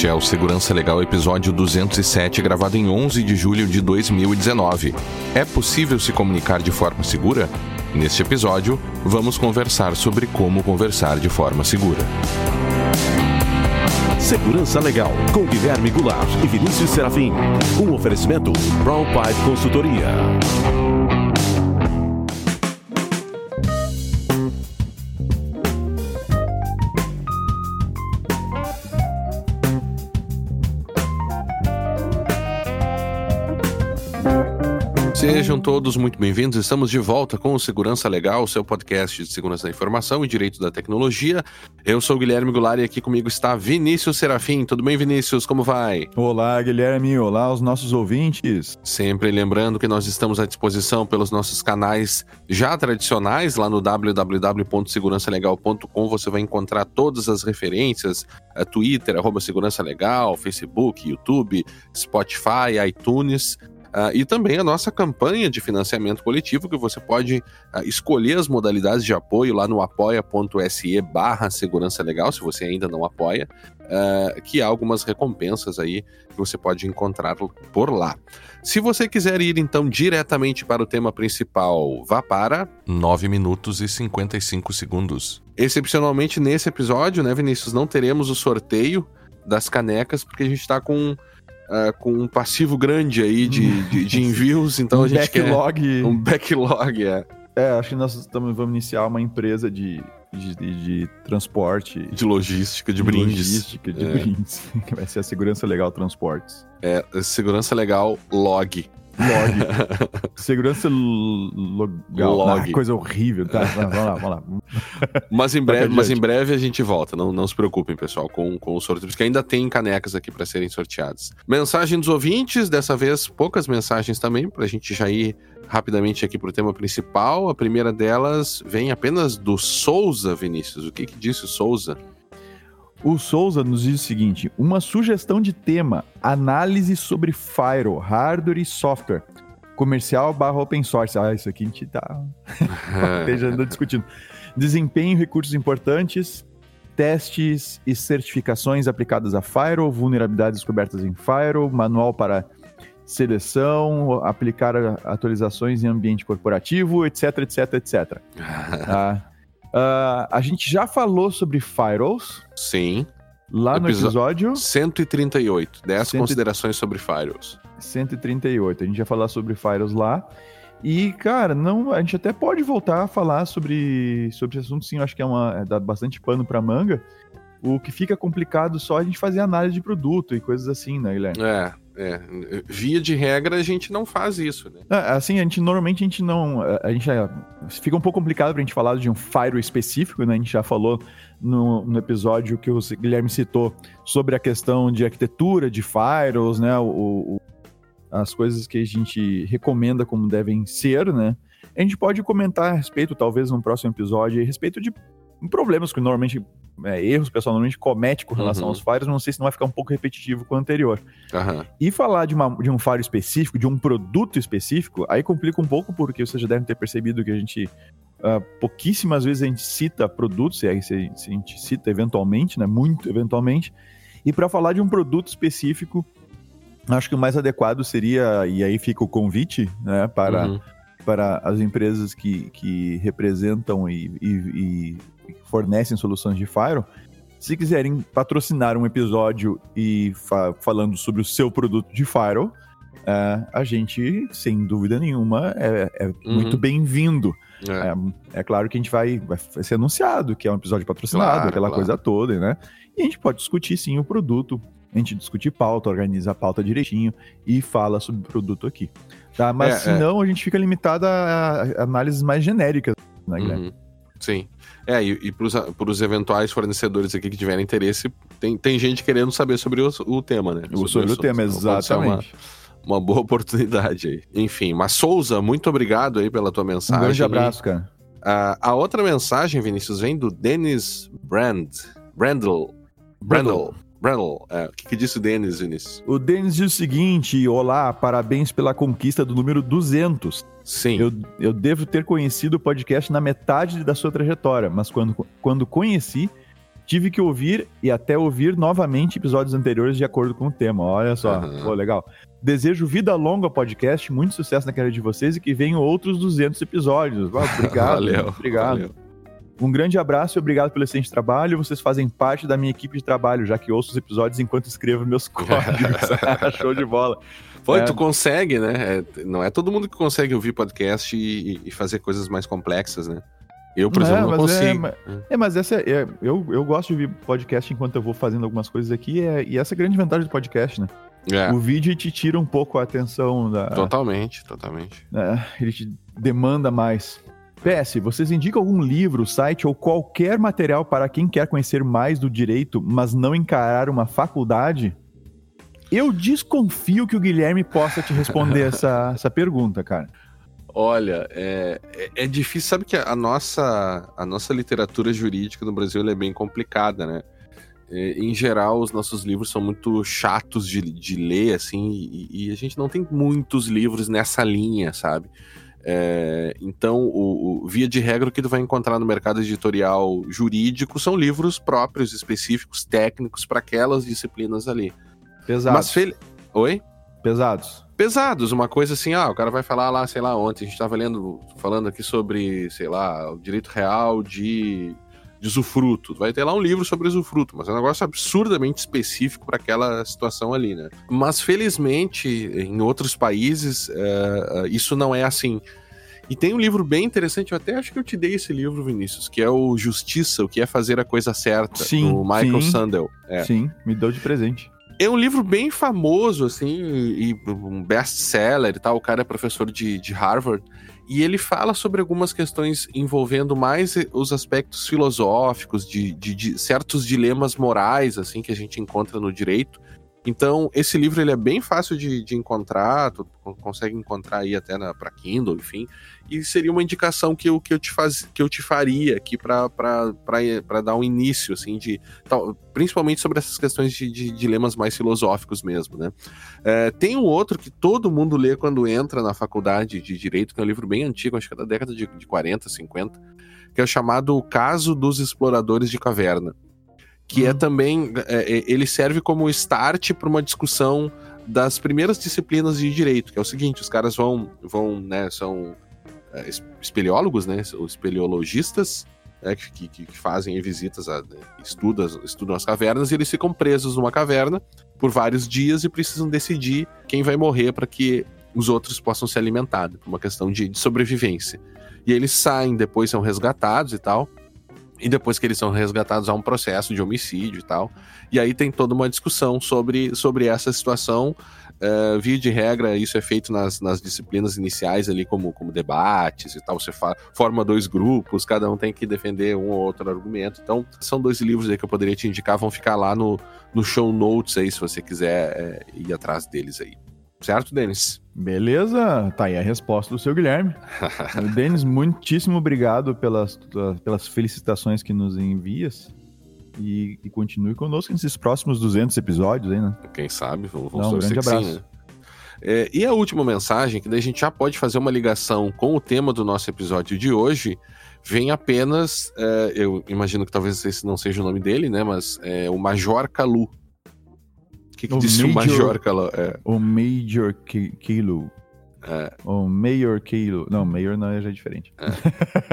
Este é o Segurança Legal episódio 207, gravado em 11 de julho de 2019. É possível se comunicar de forma segura? Neste episódio, vamos conversar sobre como conversar de forma segura. Segurança Legal, com Guilherme Goulart e Vinícius Serafim. Um oferecimento Brown Pipe Consultoria. Sejam todos muito bem-vindos. Estamos de volta com o Segurança Legal, seu podcast de segurança da informação e direito da tecnologia. Eu sou o Guilherme Goulart e aqui comigo está Vinícius Serafim. Tudo bem, Vinícius? Como vai? Olá, Guilherme. Olá aos nossos ouvintes. Sempre lembrando que nós estamos à disposição pelos nossos canais já tradicionais lá no www.segurançalegal.com. Você vai encontrar todas as referências, a Twitter, arroba Segurança Legal, Facebook, YouTube, Spotify, iTunes. Uh, e também a nossa campanha de financiamento coletivo, que você pode uh, escolher as modalidades de apoio lá no apoia.se barra segurança legal, se você ainda não apoia, uh, que há algumas recompensas aí que você pode encontrar por lá. Se você quiser ir então diretamente para o tema principal, vá para 9 minutos e 55 segundos. Excepcionalmente nesse episódio, né, Vinícius, não teremos o sorteio das canecas, porque a gente está com uh, com um passivo grande aí de, de, de envios, então um a gente backlog. quer... Um backlog, é. É, acho que nós estamos, vamos iniciar uma empresa de, de, de, transporte. De logística, de, de brindes. Logística, de É. brindes. Vai ser a Segurança Legal Transportes. É, segurança legal, log. Log. Segurança legal. Log. Ah, coisa horrível. Tá, vamos lá, vamos lá. Mas em breve, mas em breve a gente volta, não, não se preocupem, pessoal, com, com o sorteio, porque ainda tem canecas aqui para serem sorteadas. Mensagem dos ouvintes, dessa vez poucas mensagens também, para a gente já ir rapidamente aqui pro tema principal. A primeira delas vem apenas do Souza, Vinícius. O que que disse o Souza? O Souza nos diz o seguinte: uma sugestão de tema: análise sobre Firewall, hardware e software. Comercial barra open source. Ah, isso aqui a gente tá já anda discutindo. Desempenho, recursos importantes, testes e certificações aplicadas a Firewall, vulnerabilidades descobertas em Firewall, manual para seleção, aplicar atualizações em ambiente corporativo, etc, etc, etc. Tá? Ah, a gente já falou sobre Firewalls Sim. lá no episódio 138. 10 Cento considerações sobre firewalls. 138. A gente vai falar sobre Firewalls lá. E, cara, não, a gente até pode voltar a falar sobre, sobre esse assunto, sim. Eu acho que é uma. é, dá bastante pano pra manga. O que fica complicado só é a gente fazer análise de produto e coisas assim, né, Guilherme? É, é. Via de regra, a gente não faz isso, né? Ah, Assim, a gente normalmente a gente não. A a gente fica um pouco complicado pra gente falar de um firewall específico, né? A gente já falou no, no episódio que o Guilherme citou sobre a questão de arquitetura de firewalls, né? O, o- as coisas que a gente recomenda como devem ser, né? A gente pode comentar a respeito, talvez num próximo episódio, a respeito de problemas que normalmente. é, erros o pessoal normalmente comete com relação Uhum. aos firewalls, não sei se não vai ficar um pouco repetitivo com o anterior. Aham. E falar de, uma, de um faro específico, de um produto específico, aí complica um pouco, porque vocês já devem ter percebido que a gente. ah, pouquíssimas vezes a gente cita produtos, se, é- se, se a gente cita eventualmente, né? Muito eventualmente. E para falar de um produto específico, acho que o mais adequado seria, e aí fica o convite, né, para, Uhum. para as empresas que, que representam e, e- e fornecem soluções de Firewall, se quiserem patrocinar um episódio e fa- falando sobre o seu produto de Firewall, é, a gente, sem dúvida nenhuma, é, é Uhum. muito bem-vindo. É. É, é claro que a gente vai, vai ser anunciado que é um episódio patrocinado, Claro, aquela claro. coisa toda, né? E a gente pode discutir sim o produto, a gente discute pauta, organiza a pauta direitinho e fala sobre o produto aqui. Tá? Mas É, senão a gente fica limitado a, a análises mais genéricas, né, Guilherme? Uhum. Sim. É, e, e para os eventuais fornecedores aqui que tiverem interesse, tem, tem gente querendo saber sobre o, o tema, né? O sobre o tema, ser uma- exatamente. Uma, boa oportunidade aí. Enfim, mas Souza, muito obrigado aí pela tua Um mensagem. grande abraço, cara. A, a outra mensagem, Vinícius, vem do Dennis Brand. Brandl. Brandl. Brandl. É, o que, que disse o Dennis, Vinícius? O Denis diz o seguinte: Olá, parabéns pela conquista do número 200. Sim. Eu, eu devo ter conhecido o podcast na metade da sua trajetória, mas quando, quando conheci, Tive que ouvir e até ouvir novamente episódios anteriores de acordo com o tema. Olha só, Aham. pô, legal. Desejo vida longa ao podcast, muito sucesso na carreira de vocês e que venham outros 200 episódios. Obrigado. Valeu, Obrigado. valeu. Um grande abraço e obrigado pelo excelente trabalho. Vocês fazem parte da minha equipe de trabalho, já que ouço os episódios enquanto escrevo meus códigos. Show de bola. Pô, É. tu consegue, né? É, não é todo mundo que consegue ouvir podcast e, e fazer coisas mais complexas, né? Eu, por É, exemplo, não é, consigo. mas- É, mas essa é, é- eu, eu gosto de ouvir podcast enquanto eu vou fazendo algumas coisas aqui, é- e essa é a grande vantagem do podcast, né? É, O vídeo te tira um pouco a atenção da. totalmente, totalmente. ele te demanda mais. PS, vocês indicam algum livro, site ou qualquer material para quem quer conhecer mais do direito, mas não encarar uma faculdade? Eu desconfio que o Guilherme possa te responder essa, essa pergunta, cara. Olha, é, é, é difícil, sabe que a nossa, a nossa literatura jurídica no Brasil é bem complicada, né? É, em geral, os nossos livros são muito chatos de, de ler, assim, e, e a gente não tem muitos livros nessa linha, sabe? É, então, o, o- via de regra, o que tu vai encontrar no mercado editorial jurídico são livros próprios, específicos, técnicos para aquelas disciplinas ali. Pesados. Mas, fel- Oi? Pesados. pesados, uma coisa assim, ah, o cara vai falar lá, sei lá, ontem a gente tava lendo, falando aqui sobre, sei lá, o direito real de, de usufruto. Vai ter lá um livro sobre usufruto, mas é um negócio absurdamente específico para aquela situação ali, né? Mas felizmente, em outros países, eh, isso não é assim. E tem um livro bem interessante, eu até acho que eu te dei esse livro, Vinícius, que é o Justiça, o que é fazer a coisa certa, Sim, do Michael sim. Sandel. É. Sim, me deu de presente. É um livro bem famoso, assim, e um best-seller e tal. O cara é professor de, de Harvard. E ele fala sobre algumas questões envolvendo mais os aspectos filosóficos, de, de- de certos dilemas morais, assim, que a gente encontra no direito. Então, esse livro ele é bem fácil de, de encontrar, tu con- consegue encontrar aí até na, pra Kindle, enfim. E seria uma indicação que eu, que eu, te, faz, que eu te faria aqui para dar um início, assim, de, tal- principalmente sobre essas questões de, de dilemas mais filosóficos mesmo, né? É, tem um outro que todo mundo lê quando entra na faculdade de Direito, que é um livro bem antigo, acho que é da década de, de 40, 50, que é o chamado Caso dos Exploradores de Caverna. Que é Hum. também. é, é, ele serve como start para uma discussão das primeiras disciplinas de direito, que é o seguinte: os caras vão, vão né, são é, es- espeleólogos, né, os espeleologistas, né, que, que, que fazem visitas, a, né, estudam, as- estudam as cavernas, e eles ficam presos numa caverna por vários dias e precisam decidir quem vai morrer para que os outros possam se alimentar, por uma questão de, de sobrevivência. E eles saem, depois são resgatados e tal. E depois que eles são resgatados, há um processo de homicídio e tal. E aí tem toda uma discussão sobre, sobre essa situação. Eh, via de regra, isso é feito nas, nas disciplinas iniciais ali, como, como debates e tal. Você fa- forma dois grupos, cada um tem que defender um ou outro argumento. Então, são dois livros aí que eu poderia te indicar, vão ficar lá no, no show notes aí, se você quiser eh, ir atrás deles aí. Certo, Denis? Beleza, tá aí a resposta do seu Guilherme. Denis, muitíssimo obrigado pelas, pelas felicitações que nos envias. E, e continue conosco nesses próximos 200 episódios aí, né? Quem sabe? Vamos, Não, vamos um grande abraço. sim, né? É, e a última mensagem, que daí a gente já pode fazer uma ligação com o tema do nosso episódio de hoje, vem apenas, é, eu imagino que talvez esse não seja o nome dele, né? Mas é o Major Kalu. O que, que O disse o Major- Major Kalu? É, O Major Ki- Kilo. É. O Mayor Kilo. Não, Mayor não é já diferente.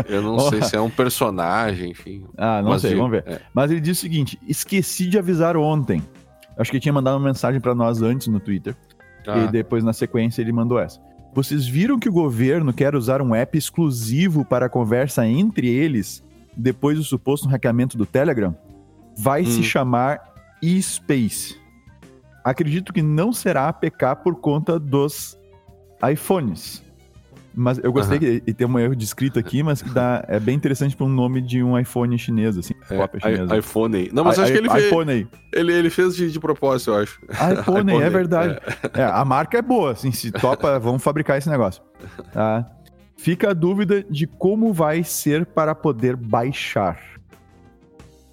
eu não sei se é um personagem, enfim. Ah, não Mas sei, de- vamos ver. é. Mas ele diz o seguinte: esqueci de avisar ontem. Acho que ele tinha mandado uma mensagem pra nós antes no Twitter. Ah, E depois, na sequência, ele mandou essa. Vocês viram que o governo quer usar um app exclusivo para a conversa entre eles depois do suposto hackeamento do Telegram? Vai se Hum. chamar eSpace. Acredito que não será APK por conta dos iPhones. Mas eu gostei Aham. que e tem um erro de escrito aqui, mas que dá, é bem interessante para um nome de um iPhone chinês, assim, é, cópia i- chinesa. iPhone. Não, mas I- acho que ele I- fez, iPhone ele, ele fez de, de propósito, eu acho. iPhone, iPhone, é verdade. É, a marca é boa, assim, se topa, vamos fabricar esse negócio. Tá? Fica a dúvida de como vai ser para poder baixar.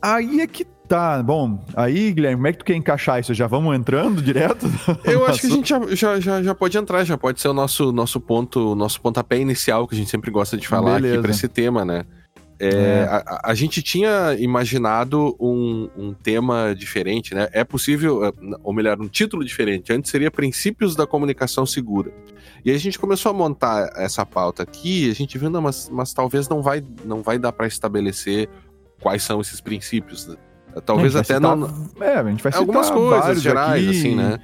Aí é que tá. Bom, aí, Guilherme, como é que tu quer encaixar isso? Já vamos entrando direto? Eu acho que a gente já, já, já, pode entrar, já pode ser o nosso, nosso ponto, nosso pontapé inicial que a gente sempre gosta de falar aqui Beleza. para esse tema, né? É, É. A, a gente tinha imaginado um, um tema diferente, né? É possível, eh, ou melhor, um título diferente. Antes seria Princípios da Comunicação Segura. E a gente começou a montar essa pauta aqui, a gente viu, não, mas, mas talvez não vai, não vai dar para estabelecer quais são esses princípios. Né? Talvez até vai não. citar- É, a gente vai citar Algumas coisas gerais, aqui. assim, né?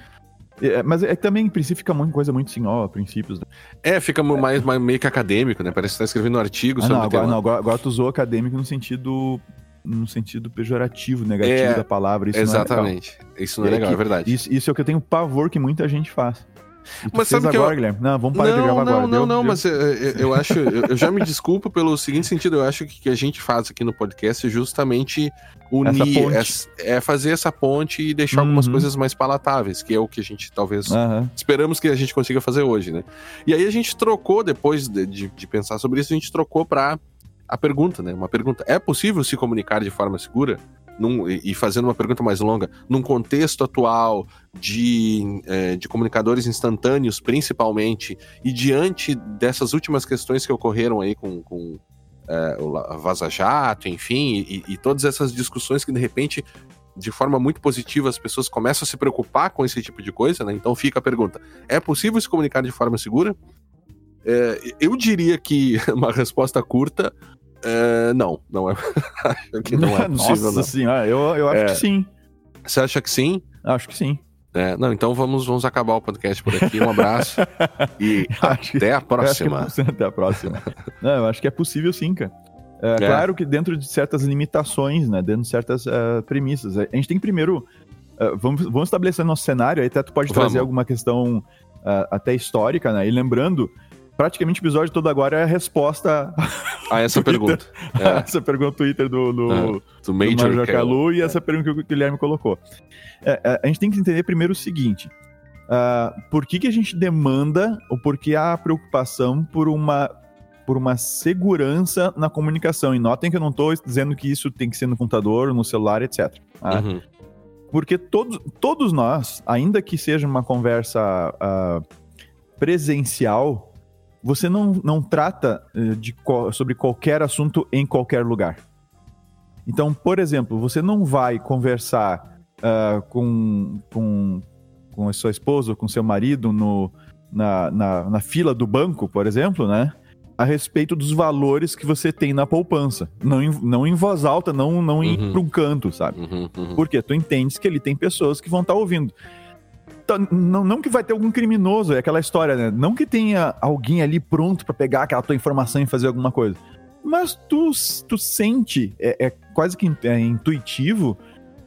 É, mas é, também, em princípio, fica muito coisa muito assim, ó, princípios. É, fica mais, mais meio que acadêmico, né? Parece que tá escrevendo um artigo Ah, sobre não, agora, não agora, agora tu usou acadêmico no sentido no sentido pejorativo, negativo É, da palavra. Isso não é legal. Exatamente. Isso não é É legal, que é verdade. Isso, isso é o que eu tenho pavor que muita gente faz. Mas sabe que agora, eu- Guilherme? Não, vamos parar de não, gravar não, agora. não, Deu- não, deu- mas eu, eu- eu acho, eu, já me desculpo pelo seguinte sentido, eu acho que o que a gente faz aqui no podcast é justamente unir, essa- é, fazer essa ponte e deixar algumas Uhum. coisas mais palatáveis, que é o que a gente talvez Aham. esperamos que a gente consiga fazer hoje, né? E aí a gente trocou, depois de, de- de pensar sobre isso, a gente trocou para a pergunta, né? Uma pergunta: é possível se comunicar de forma segura? Num- e fazendo uma pergunta mais longa, num contexto atual de, eh, de comunicadores instantâneos, principalmente, e diante dessas últimas questões que ocorreram aí com, com eh, o Vaza Jato, enfim, e, e todas essas discussões que de repente de forma muito positiva as pessoas começam a se preocupar com esse tipo de coisa, né? Então fica a pergunta: é possível se comunicar de forma segura? É, eu diria que uma resposta curta, é, não, não é. acho que não é possível. Nossa não. senhora, eu, eu acho É. que sim. Você acha que sim? Acho que sim. É, não, então vamos, vamos acabar o podcast por aqui. Um abraço e Acho até a é próxima. Até a próxima. Não, eu acho que é possível sim, cara. É, É. Claro que dentro de certas limitações, né? Dentro de certas eh, premissas. A gente tem que primeiro. eh, vamos, vamos estabelecer nosso cenário, aí até tu pode Vamos. trazer alguma questão ah, até histórica, né? E lembrando, praticamente o episódio todo agora é a resposta Ah, essa pergunta. a É, essa pergunta do Twitter do, do, do do Major Major Calu. E essa pergunta que o Guilherme colocou. É, é, a gente tem que entender primeiro o seguinte: ah, por que, que a gente demanda ou por que há a preocupação por uma, por uma segurança na comunicação? E notem que eu não estou dizendo que isso tem que ser no computador, no celular, etc. tá? Uhum. Porque todos, todos nós, ainda que seja uma conversa ah, presencial, você não, não trata eh, de, sobre qualquer assunto em qualquer lugar. Então, por exemplo, você não vai conversar ah, com, com, com a sua esposa ou com seu marido no, na, na, na fila do banco, por exemplo, né? A respeito dos valores que você tem na poupança. Não em, não em voz alta, não, não Uhum. para um canto, sabe? Uhum, uhum. Porque tu entendes que ele tem pessoas que vão estar ouvindo. Então, não, não que vai ter algum criminoso, é aquela história, né? Não que tenha alguém ali pronto pra pegar aquela tua informação e fazer alguma coisa. Mas tu, tu sente, é, é quase que é intuitivo,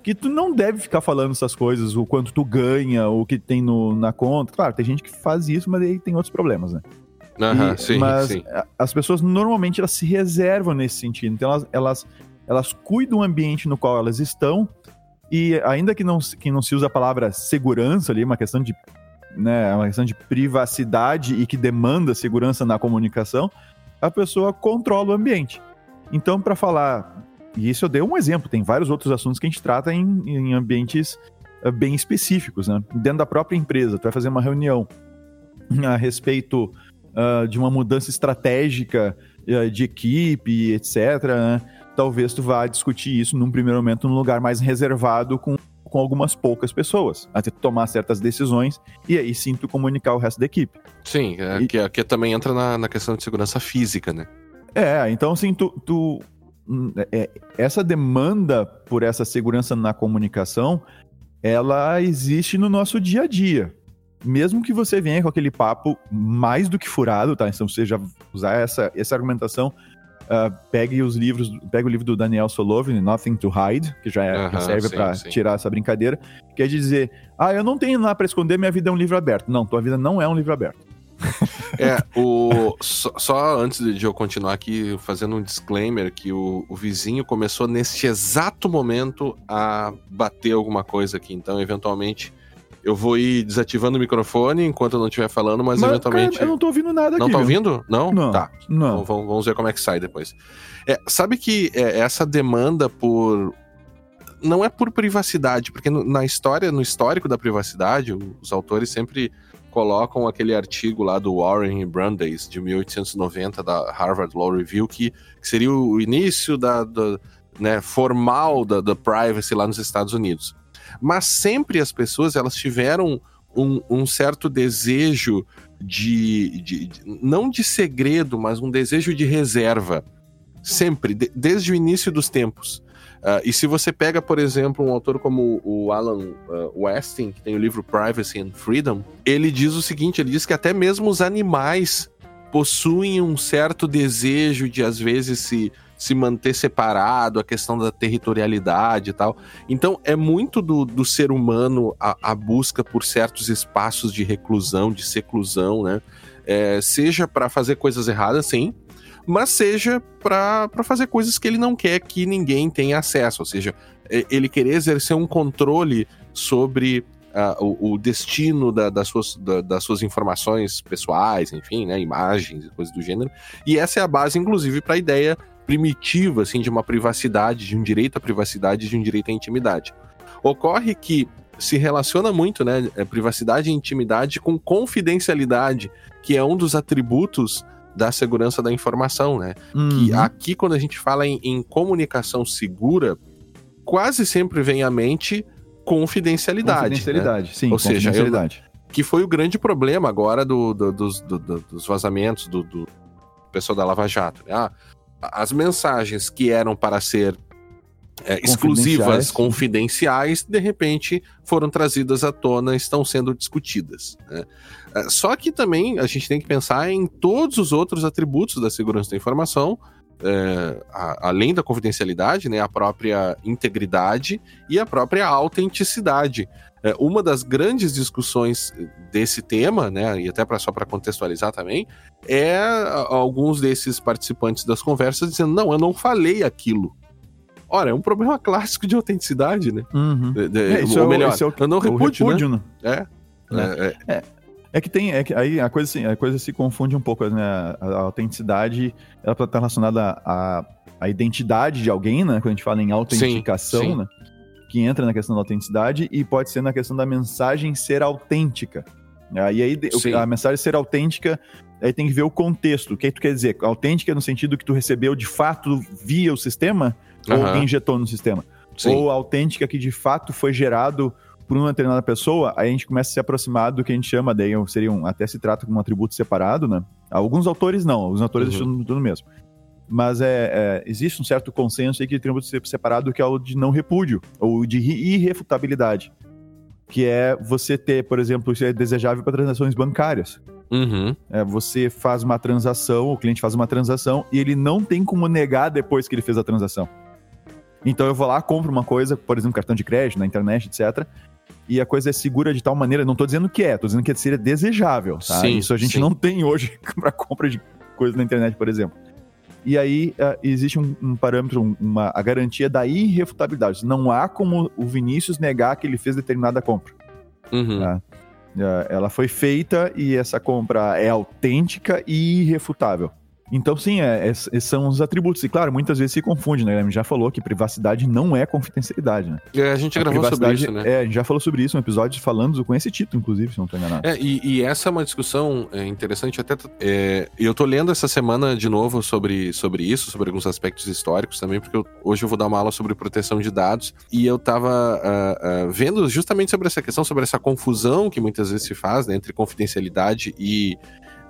que tu não deve ficar falando essas coisas, o quanto tu ganha, o que tem no, na conta. Claro, tem gente que faz isso, mas aí tem outros problemas, né? Aham, E- sim, mas sim. as pessoas normalmente elas se reservam nesse sentido. Então elas, elas, elas cuidam do ambiente no qual elas estão e ainda que não, que não se use a palavra segurança ali, uma questão de né, uma questão de privacidade e que demanda segurança na comunicação, a pessoa controla o ambiente. Então, para falar, e isso eu dei um exemplo, tem vários outros assuntos que a gente trata em, em ambientes eh, bem específicos, né? Dentro da própria empresa, tu vai fazer uma reunião a respeito ah, de uma mudança estratégica ah, de equipe, etc. né? Talvez tu vá discutir isso num primeiro momento num lugar mais reservado com, com algumas poucas pessoas, até tu tomar certas decisões e aí sim tu comunicar o resto da equipe. Sim, é, E- que, que também entra na, na questão de segurança física, né? É, então assim, tu. tu- hum, é, essa demanda por essa segurança na comunicação, ela existe no nosso dia a dia. Mesmo que você venha com aquele papo mais do que furado, tá? Então você já usar essa, essa argumentação, ah, pegue os livros, pega o livro do Daniel Solovin, Nothing to Hide, que já, é, já Aham, serve para tirar essa brincadeira, que é de dizer, ah, eu não tenho nada para esconder, minha vida é um livro aberto. Não, tua vida não é um livro aberto. É, o, só, só antes de de eu continuar aqui, fazendo um disclaimer, que o, o vizinho começou neste exato momento a bater alguma coisa aqui. Então, eventualmente, eu vou ir desativando o microfone enquanto eu não estiver falando, mas, eventualmente. cara, eu não tô ouvindo nada Não aqui. tá viu? ouvindo? Não? Não. Tá. Não. Então, vamos, vamos ver como é que sai depois. É, sabe que é, essa demanda por. Não é por privacidade, porque no- na história, no histórico da privacidade, os autores sempre colocam aquele artigo lá do Warren e Brandeis, de 1890, da Harvard Law Review, que, que seria o início da, da né, formal da, da privacy lá nos Estados Unidos. Mas sempre as pessoas elas tiveram um, um certo desejo de, de, de, não de segredo, mas um desejo de reserva. Sempre, de, desde o início dos tempos. Uh, e se você pega, por exemplo, um autor como o Alan uh, Westing, que tem o livro Privacy and Freedom, ele diz o seguinte: ele diz que até mesmo os animais possuem um certo desejo de, às vezes, se, se manter separado, a questão da territorialidade e tal. Então, é muito do, do ser humano a, a busca por certos espaços de reclusão, de seclusão, né? É, seja para fazer coisas erradas, sim, mas seja para fazer coisas que ele não quer que ninguém tenha acesso, ou seja, ele querer exercer um controle sobre uh, o, o, destino da, das, suas, da, das suas informações pessoais, enfim, né, imagens coisas do gênero. E essa é a base, inclusive, para a ideia primitiva assim, de uma privacidade, de um direito à privacidade, de um direito à intimidade. Ocorre que se relaciona muito, né, é, privacidade e intimidade com confidencialidade, que é um dos atributos da segurança da informação, né? Uhum. Que aqui, quando a gente fala em, em, comunicação segura, quase sempre vem à mente confidencialidade. Confidencialidade, né? sim. Ou seja, eu, que foi o grande problema agora do, do, dos, do, dos vazamentos do, do pessoal da Lava Jato. Né? Ah, as mensagens que eram para ser é, exclusivas, confidenciais, de repente foram trazidas à tona, estão sendo discutidas. Né? É, só que também a gente tem que pensar em todos os outros atributos da segurança da informação, é, a, além da confidencialidade, né, a própria integridade e a própria autenticidade. É, uma das grandes discussões desse tema, né, e até pra, só para contextualizar também, é alguns desses participantes das conversas dizendo: não, eu não falei aquilo. Ora, é um problema clássico de autenticidade, né? Uhum. De, de, é, ou é, melhor, é o, eu não repúdio, repúdio né? né? É. É. é. É que tem, é que aí a coisa, assim, a coisa se confunde um pouco, né? A, a autenticidade, ela está relacionada à, à identidade de alguém, né? Quando a gente fala em autenticação, sim, sim. né? Que entra na questão da autenticidade e pode ser na questão da mensagem ser autêntica. E aí a mensagem ser autêntica, aí tem que ver o contexto. O que, que tu quer dizer? Autêntica no sentido que tu recebeu de fato via o sistema uhum. ou injetou no sistema. Sim. Ou autêntica que de fato foi gerado por uma determinada pessoa, aí a gente começa a se aproximar do que a gente chama, daí seria um, até se trata como um atributo separado, né? Alguns autores não, alguns autores uhum. deixam tudo mesmo. Mas é, é, existe um certo consenso aí que atributo separado que é o de não repúdio, ou de irrefutabilidade. Que é você ter, por exemplo, isso é desejável para transações bancárias. Uhum. É, você faz uma transação, o cliente faz uma transação e ele não tem como negar depois que ele fez a transação. Então eu vou lá, compro uma coisa, por exemplo, cartão de crédito na internet, etc. E a coisa é segura de tal maneira, não estou dizendo que é, estou dizendo que seria desejável. Tá? Sim, Isso a gente sim. não tem hoje para compra de coisa na internet, por exemplo. E aí uh, existe um, um parâmetro, uma, a garantia da irrefutabilidade. Não há como o Vinícius negar que ele fez determinada compra. Uhum. Tá? Uh, ela foi feita e essa compra é autêntica e irrefutável. Então, sim, é, é, são os atributos. E, claro, muitas vezes se confunde, né? Gente já falou que privacidade não é confidencialidade, né? É, a gente a gravou sobre isso, né? É, a gente já falou sobre isso, um episódio falando com esse título, inclusive, se não estou enganado. É, e, e, essa é uma discussão é, interessante, até. É, eu tô lendo essa semana de novo sobre, sobre isso, sobre alguns aspectos históricos também, porque eu, hoje eu vou dar uma aula sobre proteção de dados. E eu tava uh, uh, vendo justamente sobre essa questão, sobre essa confusão que muitas vezes se faz né, entre confidencialidade e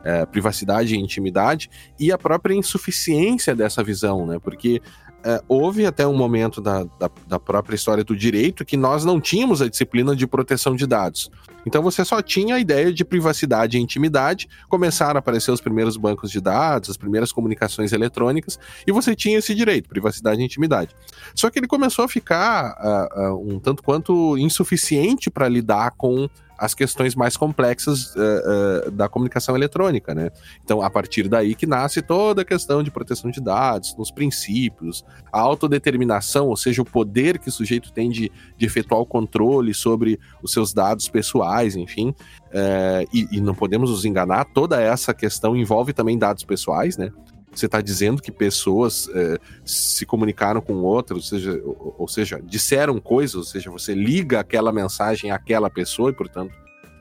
é, privacidade e intimidade, e a própria insuficiência dessa visão, né? Porque é, houve até um momento da, da, da, própria história do direito que nós não tínhamos a disciplina de proteção de dados. Então você só tinha a ideia de privacidade e intimidade, começaram a aparecer os primeiros bancos de dados, as primeiras comunicações eletrônicas, e você tinha esse direito, privacidade e intimidade. Só que ele começou a ficar uh, uh, um tanto quanto insuficiente para lidar com as questões mais complexas uh, uh, da comunicação eletrônica, né? Então, a partir daí que nasce toda a questão de proteção de dados, nos princípios, a autodeterminação, ou seja, o poder que o sujeito tem de, de efetuar o controle sobre os seus dados pessoais, enfim. Uh, e, e não podemos nos enganar, toda essa questão envolve também dados pessoais, né? Você está dizendo que pessoas é, se comunicaram com outras, ou seja, ou, ou, seja, disseram coisas, ou seja, você liga aquela mensagem àquela pessoa e, portanto,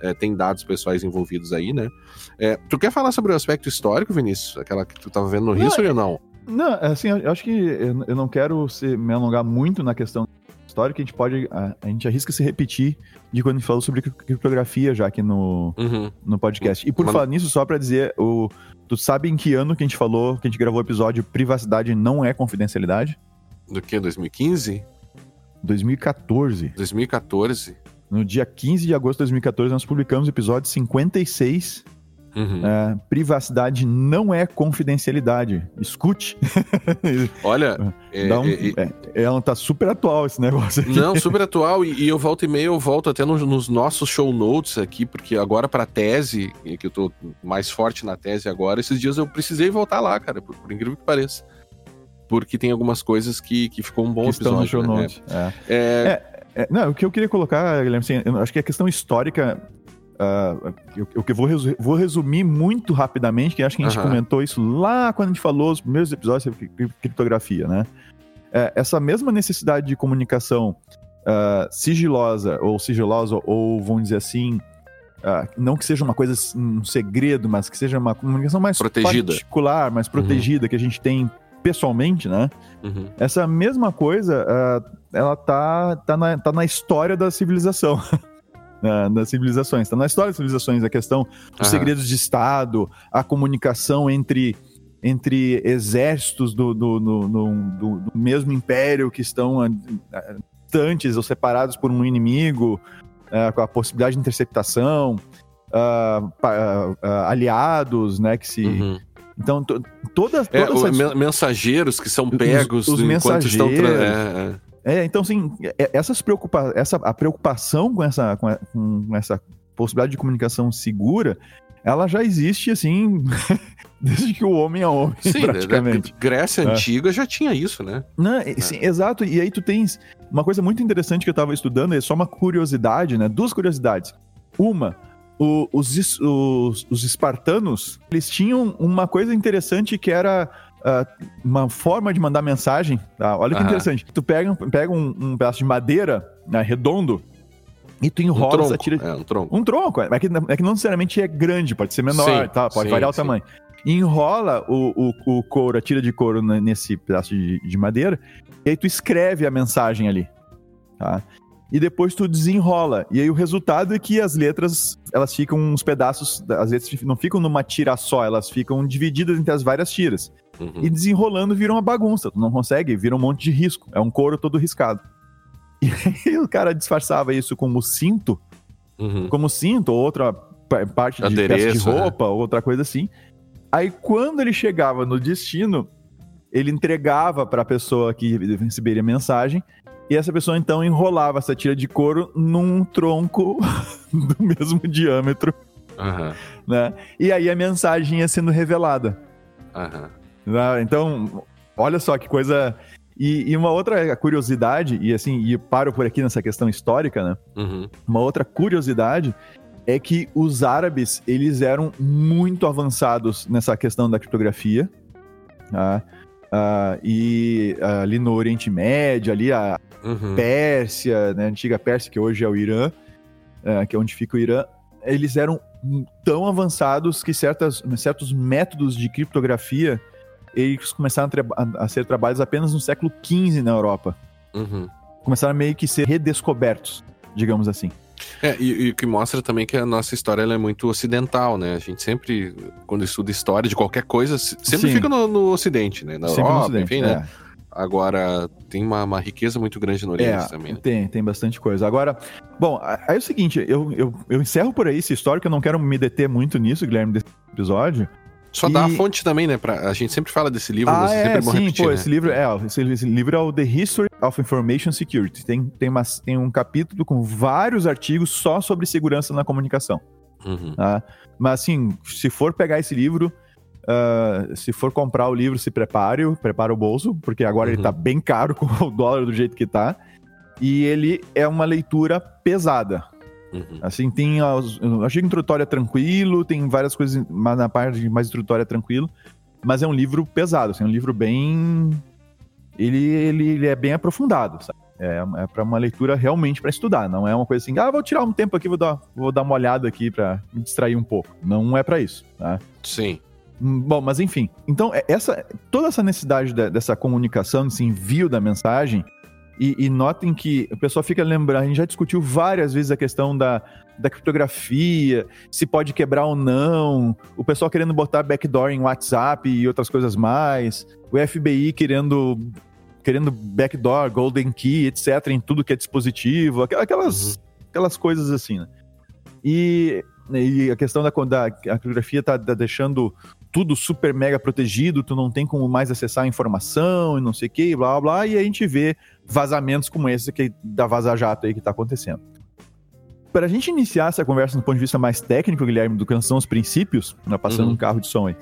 é, tem dados pessoais envolvidos aí, né? É, tu quer falar sobre o aspecto histórico, Vinícius? Aquela que tu tava vendo no History ou não? Não, assim, eu acho que eu não quero se, me alongar muito na questão histórica, a gente pode. A, a, gente arrisca se repetir de quando a gente falou sobre criptografia já aqui no, uhum. no podcast. E por Mano... falar nisso, só pra dizer, o, tu sabe em que ano que a gente falou, que a gente gravou o episódio Privacidade não é confidencialidade? Do que? 2015? 2014. 2014. No dia 15 de agosto de 2014, nós publicamos o episódio 56 Uhum. É, privacidade não é confidencialidade. Escute. Olha, é, um, é, é, ela tá super atual esse negócio aqui. Não, super atual. E, e eu volto e meio, eu volto até nos, nos nossos show notes aqui, porque agora para tese, que eu tô mais forte na tese agora, esses dias eu precisei voltar lá, cara, por, por incrível que pareça. Porque tem algumas coisas que, que ficou um bom que episódio. Estão no show né? notes. É. É, é, não, o que eu queria colocar, Guilherme, assim, eu acho que a questão histórica Uh, eu, eu vou, resu vou resumir muito rapidamente, que acho que a gente uhum. comentou isso lá quando a gente falou os primeiros episódios sobre criptografia, né? É, essa mesma necessidade de comunicação uh, sigilosa, ou sigilosa, ou vamos dizer assim, uh, não que seja uma coisa, um segredo, mas que seja uma comunicação mais protegida. particular, mais uhum. protegida, uhum. que a gente tem pessoalmente, né? Uhum. Essa mesma coisa, ela tá, tá, na, tá na história da civilização. na, nas civilizações. Está na história das civilizações, a questão dos segredos de Estado, a comunicação entre, entre exércitos do, do, do, do, mesmo império que estão distantes ou separados por um inimigo, uh, com a possibilidade de interceptação, uh, uh, aliados, né, que se... Uhum. Então, toda, toda é, essa... Mensageiros que são pegos os, os enquanto estão... É, é. É, então, assim, essas preocupa essa, a preocupação com essa, com, com essa possibilidade de comunicação segura, ela já existe, assim, desde que o homem é homem, sim, né, praticamente. Grécia é. Antiga já tinha isso, né? Não, é. sim, exato. E aí tu tens uma coisa muito interessante que eu estava estudando, é só uma curiosidade, né? Duas curiosidades. Uma, o, os, os, os espartanos, eles tinham uma coisa interessante que era uh, uma forma de mandar mensagem. Tá? Olha que interessante. Tu pega, pega um, um pedaço de madeira né, redondo e tu enrola um tronco, tira. É, um tronco. Um tronco. É que, é que não necessariamente é grande, pode ser menor, sim, tá? pode sim, variar o sim. tamanho. E enrola o, o, o, couro, a tira de couro nesse pedaço de, de madeira, e aí tu escreve a mensagem ali. Tá? e depois tu desenrola. E aí o resultado é que as letras, elas ficam uns pedaços, as letras não ficam numa tira só, elas ficam divididas entre as várias tiras. Uhum. E desenrolando vira uma bagunça, tu não consegue, vira um monte de risco, é um couro todo riscado. E aí o cara disfarçava isso como cinto, uhum. como cinto, ou outra parte de Adereço, peça de roupa, né? outra coisa assim. Aí quando ele chegava no destino, ele entregava para a pessoa que receberia a mensagem e essa pessoa então enrolava essa tira de couro num tronco do mesmo diâmetro. Uhum. Né? E aí a mensagem ia sendo revelada. Uhum. Então, olha só que coisa. E, e, uma outra curiosidade, e assim, e paro por aqui nessa questão histórica, né? Uhum. Uma outra curiosidade é que os árabes, eles eram muito avançados nessa questão da criptografia. Tá? Uh, e uh, ali no Oriente Médio, ali a uhum. Pérsia, né, a antiga Pérsia, que hoje é o Irã, uh, que é onde fica o Irã, eles eram tão avançados que certas, certos métodos de criptografia eles começaram a, a ser trabalhados apenas no século XV na Europa. Uhum. Começaram a meio que ser redescobertos, digamos assim. É, e, o que mostra também que a nossa história é muito ocidental, né? A gente sempre, quando estuda história de qualquer coisa, sempre Sim. fica no, no, Ocidente, né? Na sempre Europa, ocidente, enfim, né? É. Agora, tem uma, uma, riqueza muito grande no Oriente é, também. Né? Tem, tem bastante coisa. Agora, bom, aí é o seguinte, eu, eu, eu encerro por aí esse histórico, eu não quero me deter muito nisso, Guilherme, desse episódio. Só e... dá a fonte também, né? Pra, a gente sempre fala desse livro, ah, é, sempre é sim, repetir, pô, né? esse livro é, esse, esse, livro é o The History of Information Security. Tem, tem, uma, tem um capítulo com vários artigos só sobre segurança na comunicação. Uhum. Tá? Mas assim, se for pegar esse livro, uh, se for comprar o livro, se prepare, prepara o bolso, porque agora uhum. ele tá bem caro com o dólar do jeito que tá. E ele é uma leitura pesada. Uhum. Assim, tem. Eu achei que introdutório é tranquilo, tem várias coisas, mas na parte mais introdutória é tranquilo. Mas é um livro pesado, assim, é um livro bem. Ele, ele, ele é bem aprofundado, sabe? É, é para uma leitura realmente para estudar, não é uma coisa assim, ah, vou tirar um tempo aqui, vou dar, vou dar uma olhada aqui para me distrair um pouco. Não é para isso, tá? Sim. Hum, bom, mas enfim. Então, é, essa, toda essa necessidade de, dessa comunicação, desse envio da mensagem, e, e, notem que o pessoal fica lembrando, a gente já discutiu várias vezes a questão da, da criptografia, se pode quebrar ou não, o pessoal querendo botar backdoor em WhatsApp e outras coisas mais, o FBI querendo querendo backdoor, golden key, etc, em tudo que é dispositivo, aquelas, uhum. aquelas coisas assim, né? E, e a questão da, da a criptografia tá, tá, deixando tudo super mega protegido, tu não tem como mais acessar a informação e não sei o que, blá blá, e a gente vê vazamentos como esse que, da Vaza Jato aí que tá acontecendo. Para a gente iniciar essa conversa do ponto de vista mais técnico, Guilherme, do que são os princípios, né, passando uhum. um carro de som aí,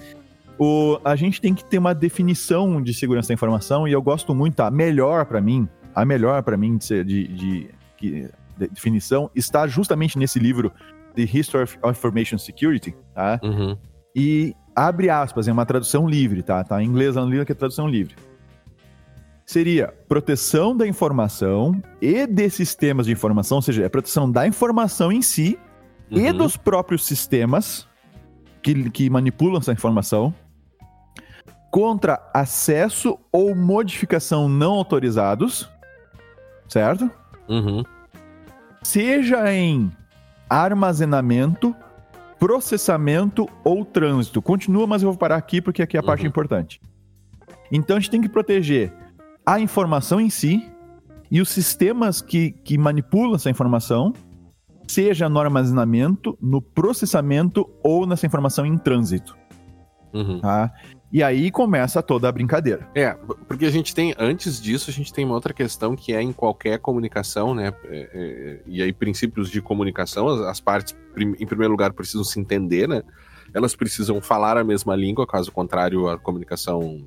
o, a gente tem que ter uma definição de segurança da informação e eu gosto muito, a melhor para mim, a melhor para mim de, de, de, de, definição está justamente nesse livro The History of Information Security, tá? Uhum. E abre aspas, é uma tradução livre, tá? Tá em inglês no livro que é tradução livre. Seria proteção da informação e de sistemas de informação, ou seja, é proteção da informação em si uhum. e dos próprios sistemas que, que manipulam essa informação contra acesso ou modificação não autorizados, certo? Uhum. Seja em armazenamento, processamento ou trânsito. Continua, mas eu vou parar aqui porque aqui é a uhum. parte importante. Então a gente tem que proteger a informação em si e os sistemas que, que manipulam essa informação, seja no armazenamento, no processamento ou nessa informação em trânsito. Uhum. Tá? E aí começa toda a brincadeira. É, porque a gente tem, antes disso, a gente tem uma outra questão que é em qualquer comunicação, né? É, é, e aí, princípios de comunicação, as, as, partes, em primeiro lugar, precisam se entender, né? Elas precisam falar a mesma língua, caso contrário, a comunicação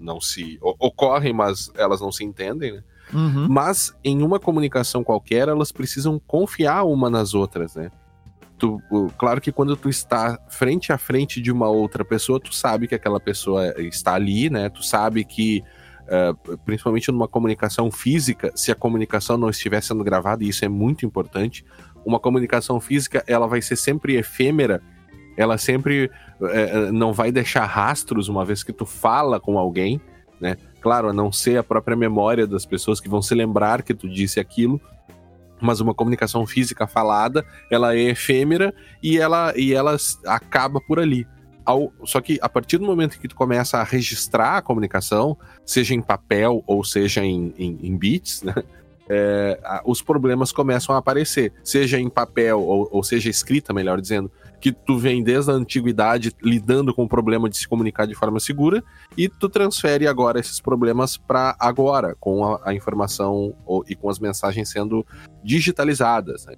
não se. ocorre, mas elas não se entendem, né? Uhum. Mas em uma comunicação qualquer, elas precisam confiar uma nas outras, né? Tu, claro que quando tu está frente a frente de uma outra pessoa, tu sabe que aquela pessoa está ali, né? Tu sabe que, uh, principalmente numa comunicação física, se a comunicação não estiver sendo gravada, e isso é muito importante, uma comunicação física, ela vai ser sempre efêmera, ela sempre uh, não vai deixar rastros uma vez que tu fala com alguém, né? Claro, a não ser a própria memória das pessoas que vão se lembrar que tu disse aquilo, mas uma comunicação física falada, ela é efêmera e ela, e ela acaba por ali. Ao, só que a partir do momento que tu começa a registrar a comunicação, seja em papel ou seja em, em, em bits, né? É, os problemas começam a aparecer, seja em papel ou, ou seja escrita, melhor dizendo que tu vem desde a antiguidade lidando com o problema de se comunicar de forma segura e tu transfere agora esses problemas para agora, com a, a informação ou, e com as mensagens sendo digitalizadas. Né?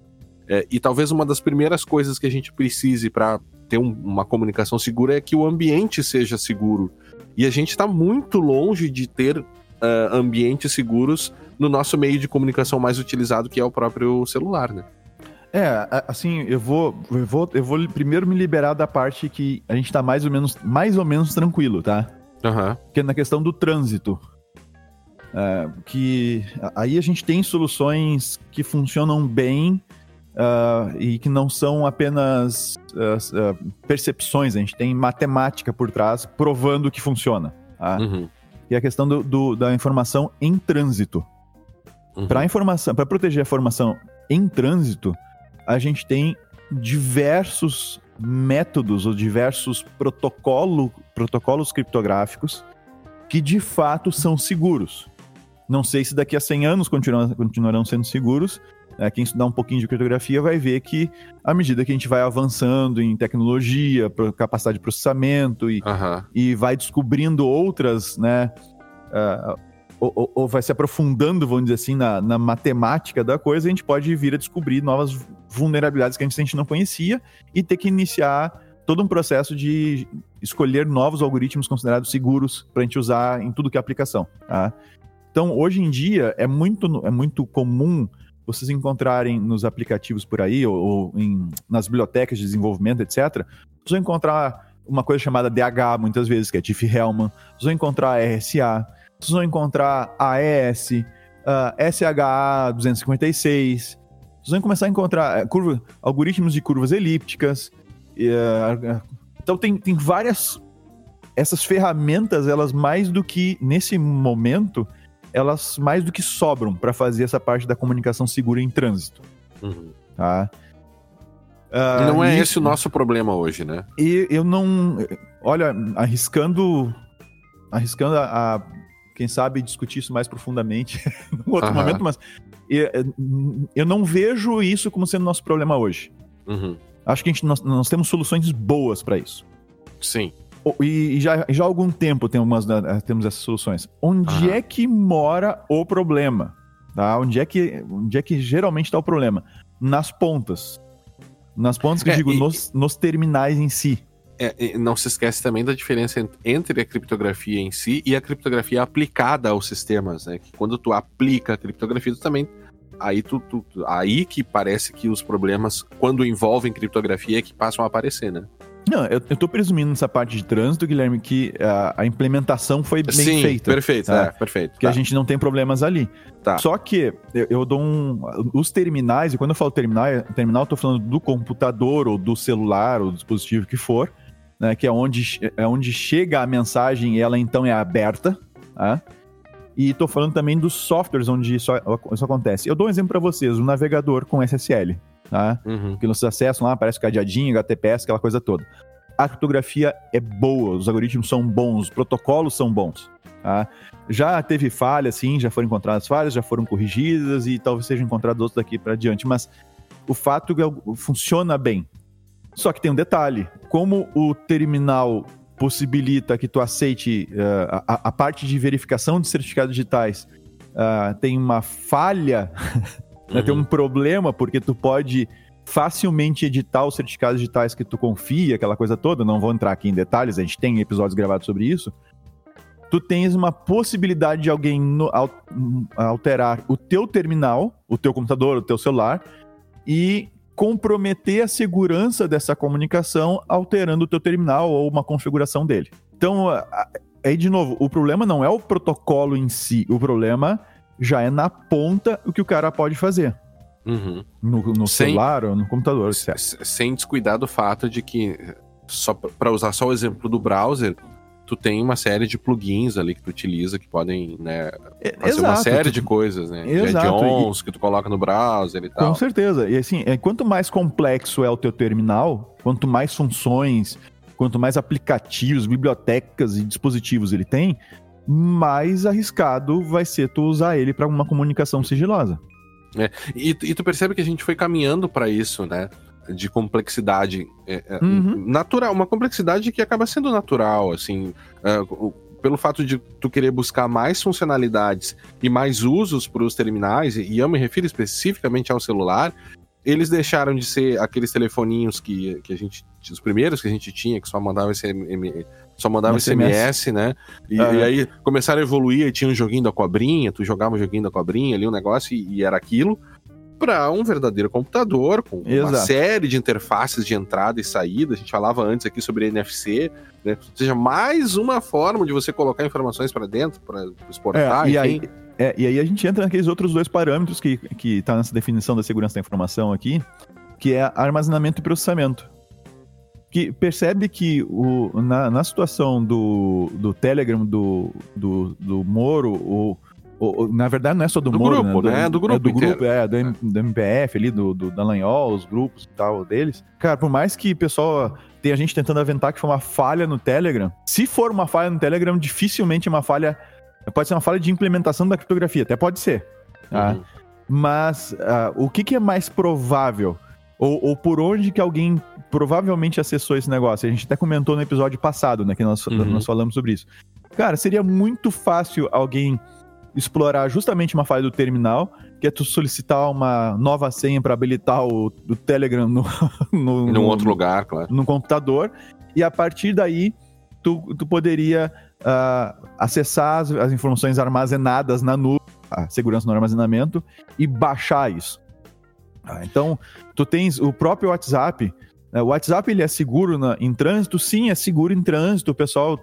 É, e talvez uma das primeiras coisas que a gente precise para ter um, uma comunicação segura é que o ambiente seja seguro. E a gente está muito longe de ter uh, ambientes seguros no nosso meio de comunicação mais utilizado, que é o próprio celular, né? É, assim, eu vou, eu vou, eu vou primeiro me liberar da parte que a gente tá mais ou menos, mais ou menos tranquilo, tá? Uhum. Que é na questão do trânsito. É, que aí a gente tem soluções que funcionam bem uh, e que não são apenas uh, uh, percepções, a gente tem matemática por trás provando que funciona. Tá? Uhum. E a questão do, do, da informação em trânsito. Uhum. Para informação, para proteger a informação em trânsito, a gente tem diversos métodos ou diversos protocolo, protocolos criptográficos que de fato são seguros. Não sei se daqui a 100 anos continuam, continuarão sendo seguros. É, quem estudar um pouquinho de criptografia vai ver que, à medida que a gente vai avançando em tecnologia, capacidade de processamento e, uhum. e vai descobrindo outras, né, uh, ou, ou, vai se aprofundando, vamos dizer assim, na, na, matemática da coisa, a gente pode vir a descobrir novas vulnerabilidades que a gente, a gente não conhecia e ter que iniciar todo um processo de escolher novos algoritmos considerados seguros para a gente usar em tudo que é aplicação. Tá? Então, hoje em dia, é muito, é muito comum vocês encontrarem nos aplicativos por aí, ou, ou em, nas bibliotecas de desenvolvimento, etc., vocês vão encontrar uma coisa chamada DH, muitas vezes, que é Diffie-Hellman, vocês vão encontrar RSA, vocês vão encontrar AES, uh, SHA 256. Vocês vão começar a encontrar uh, curva, algoritmos de curvas elípticas. Uh, então tem, tem várias. Essas ferramentas, elas mais do que, nesse momento, elas mais do que sobram para fazer essa parte da comunicação segura em trânsito. Uhum. Tá? Uh, não é esse o nosso problema hoje, né? E eu não. Olha, arriscando. Arriscando a, a quem sabe, discutir isso mais profundamente em outro momento, mas eu, eu, não vejo isso como sendo nosso problema hoje. Uhum. Acho que a gente, nós, nós temos soluções boas para isso. Sim. E, e já, já há algum tempo temos, né, temos essas soluções. Onde uhum. é que mora o problema? Tá? Onde, é que, onde é que geralmente está o problema? Nas pontas. Nas pontas que é, eu digo, e, nos, nos terminais em si. É, não se esquece também da diferença entre a criptografia em si e a criptografia aplicada aos sistemas, né? Que quando tu aplica a criptografia, tu também aí tu, tu, aí que parece que os problemas quando envolvem criptografia é que passam a aparecer, né? Não, eu, eu tô presumindo nessa parte de trânsito, Guilherme, que a, a implementação foi bem Sim, feita. Perfeito, tá? é, perfeito. Que tá. a gente não tem problemas ali. Tá. Só que eu, eu, dou um. Os terminais, e quando eu falo terminal, terminal, eu tô falando do computador, ou do celular, ou do dispositivo que for né, que é onde, é onde chega a mensagem e ela então é aberta. Tá? E estou falando também dos softwares onde isso, isso acontece. Eu dou um exemplo para vocês: o um navegador com SSL. Tá? Uhum. Que vocês acessam lá, aparece cadeadinho, HTTPS, aquela coisa toda. A criptografia é boa, os algoritmos são bons, os protocolos são bons. Tá? Já teve falhas, sim, já foram encontradas falhas, já foram corrigidas e talvez sejam encontrados outros daqui para diante, mas o fato é que funciona bem. Só que tem um detalhe: como o terminal possibilita que tu aceite uh, a, a, parte de verificação de certificados digitais uh, tem uma falha, uhum. né, tem um uhum. problema, porque tu pode facilmente editar os certificados digitais que tu confia, aquela coisa toda, não vou entrar aqui em detalhes, a gente tem episódios gravados sobre isso. Tu tens uma possibilidade de alguém no, alterar o teu terminal, o teu computador, o teu celular, e comprometer a segurança dessa comunicação alterando o teu terminal ou uma configuração dele. Então, aí de novo, o problema não é o protocolo em si, o problema já é na ponta o que o cara pode fazer. Uhum. No, no sem, celular ou no computador, etc. Sem descuidar do fato de que, só para usar só o exemplo do browser, tu tem uma série de plugins ali que tu utiliza que podem, né, é, fazer Exato, uma série de coisas, né? Exato. Add-ons e... que tu coloca no browser e tal. Com certeza. E assim, é, quanto mais complexo é o teu terminal, quanto mais funções, quanto mais aplicativos, bibliotecas e dispositivos ele tem, mais arriscado vai ser tu usar ele para uma comunicação sigilosa. É, e, e tu percebe que a gente foi caminhando para isso, né? De complexidade é, é, uhum. natural, uma complexidade que acaba sendo natural, assim, uh, pelo fato de tu querer buscar mais funcionalidades e mais usos para os terminais, e eu me refiro especificamente ao celular, eles deixaram de ser aqueles telefoninhos que, que a gente os primeiros que a gente tinha que só mandava SMS, só mandava SMS, SMS né? E, e, aí começaram a evoluir e tinha um joguinho da cobrinha, tu jogava um joguinho da cobrinha ali um negócio e, e era aquilo para um verdadeiro computador, com Exato. uma série de interfaces de entrada e saída. A gente falava antes aqui sobre NFC, né? Ou seja, mais uma forma de você colocar informações para dentro, para exportar. É, e, aí, é, e aí a gente entra naqueles outros dois parâmetros que, que tá nessa definição da segurança da informação aqui, que é armazenamento e processamento. Que percebe que o, na, na situação do, do Telegram, do, do, do Moro, o o, o, na verdade, não é só do, do Moro, grupo, né? né? Do, do grupo, é, do grupo, é, do, é. do MPF ali, do, do Dallagnol, os grupos e tal deles. Cara, por mais que o pessoal tem a gente tentando aventar que foi uma falha no Telegram, se for uma falha no Telegram, dificilmente é uma falha. Pode ser uma falha de implementação da criptografia, até pode ser. Tá? Uhum. Mas uh, o que, que, é mais provável? Ou, ou, por onde que alguém provavelmente acessou esse negócio? A gente até comentou no episódio passado, né? Que nós, uhum. nós falamos sobre isso. Cara, seria muito fácil alguém explorar justamente uma falha do terminal, que é tu solicitar uma nova senha para habilitar o, o, Telegram no, no, Em um outro lugar, claro. No computador. E a partir daí, tu, tu poderia uh, acessar as, as, informações armazenadas na nuvem, a segurança no armazenamento, e baixar isso. Ah, então, tu tens o próprio WhatsApp. Né? O WhatsApp ele é seguro na, em trânsito? Sim, é seguro em trânsito. O pessoal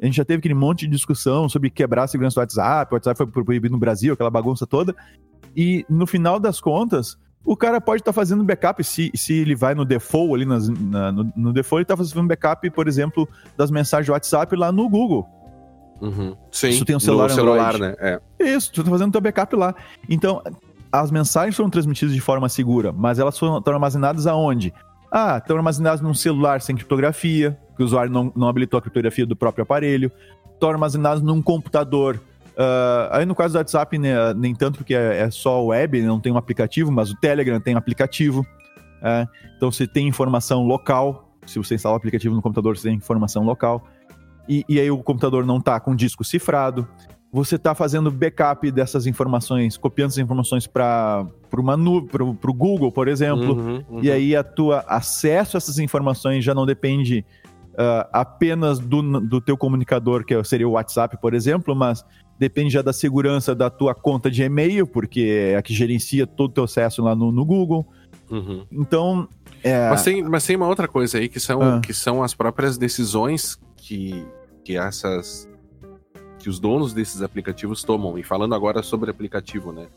A gente já teve aquele monte de discussão sobre quebrar a segurança do WhatsApp, o WhatsApp foi proibido no Brasil, aquela bagunça toda. E no final das contas, o cara pode estar tá fazendo backup, se, se ele vai no default ali, nas, na, no, no default, ele está fazendo backup, por exemplo, das mensagens do WhatsApp lá no Google. Uhum. Sim, Isso tem um celular, no celular né? É. Isso, tu tá fazendo teu backup lá. Então, as mensagens foram transmitidas de forma segura, mas elas foram, estão armazenadas aonde? Ah, estão armazenadas num celular sem criptografia, que o usuário não, não habilitou a criptografia do próprio aparelho. Estão armazenadas num computador. Uh, aí no caso do WhatsApp, né, nem tanto porque é, é, só web, não tem um aplicativo, mas o Telegram tem um aplicativo. É, então você tem informação local. Se você instalar o aplicativo no computador, você tem informação local. E, e aí o computador não está com disco cifrado você está fazendo backup dessas informações, copiando essas informações para o Google, por exemplo, uhum, uhum. e aí a tua acesso a essas informações já não depende uh, apenas do, do teu comunicador, que seria o WhatsApp, por exemplo, mas depende já da segurança da tua conta de e-mail, porque é a que gerencia todo o teu acesso lá no, no Google. Uhum. Então. É... Mas, tem, mas tem uma outra coisa aí que são, ah. que são as próprias decisões que, que essas que os donos desses aplicativos tomam. E falando agora sobre aplicativo, né?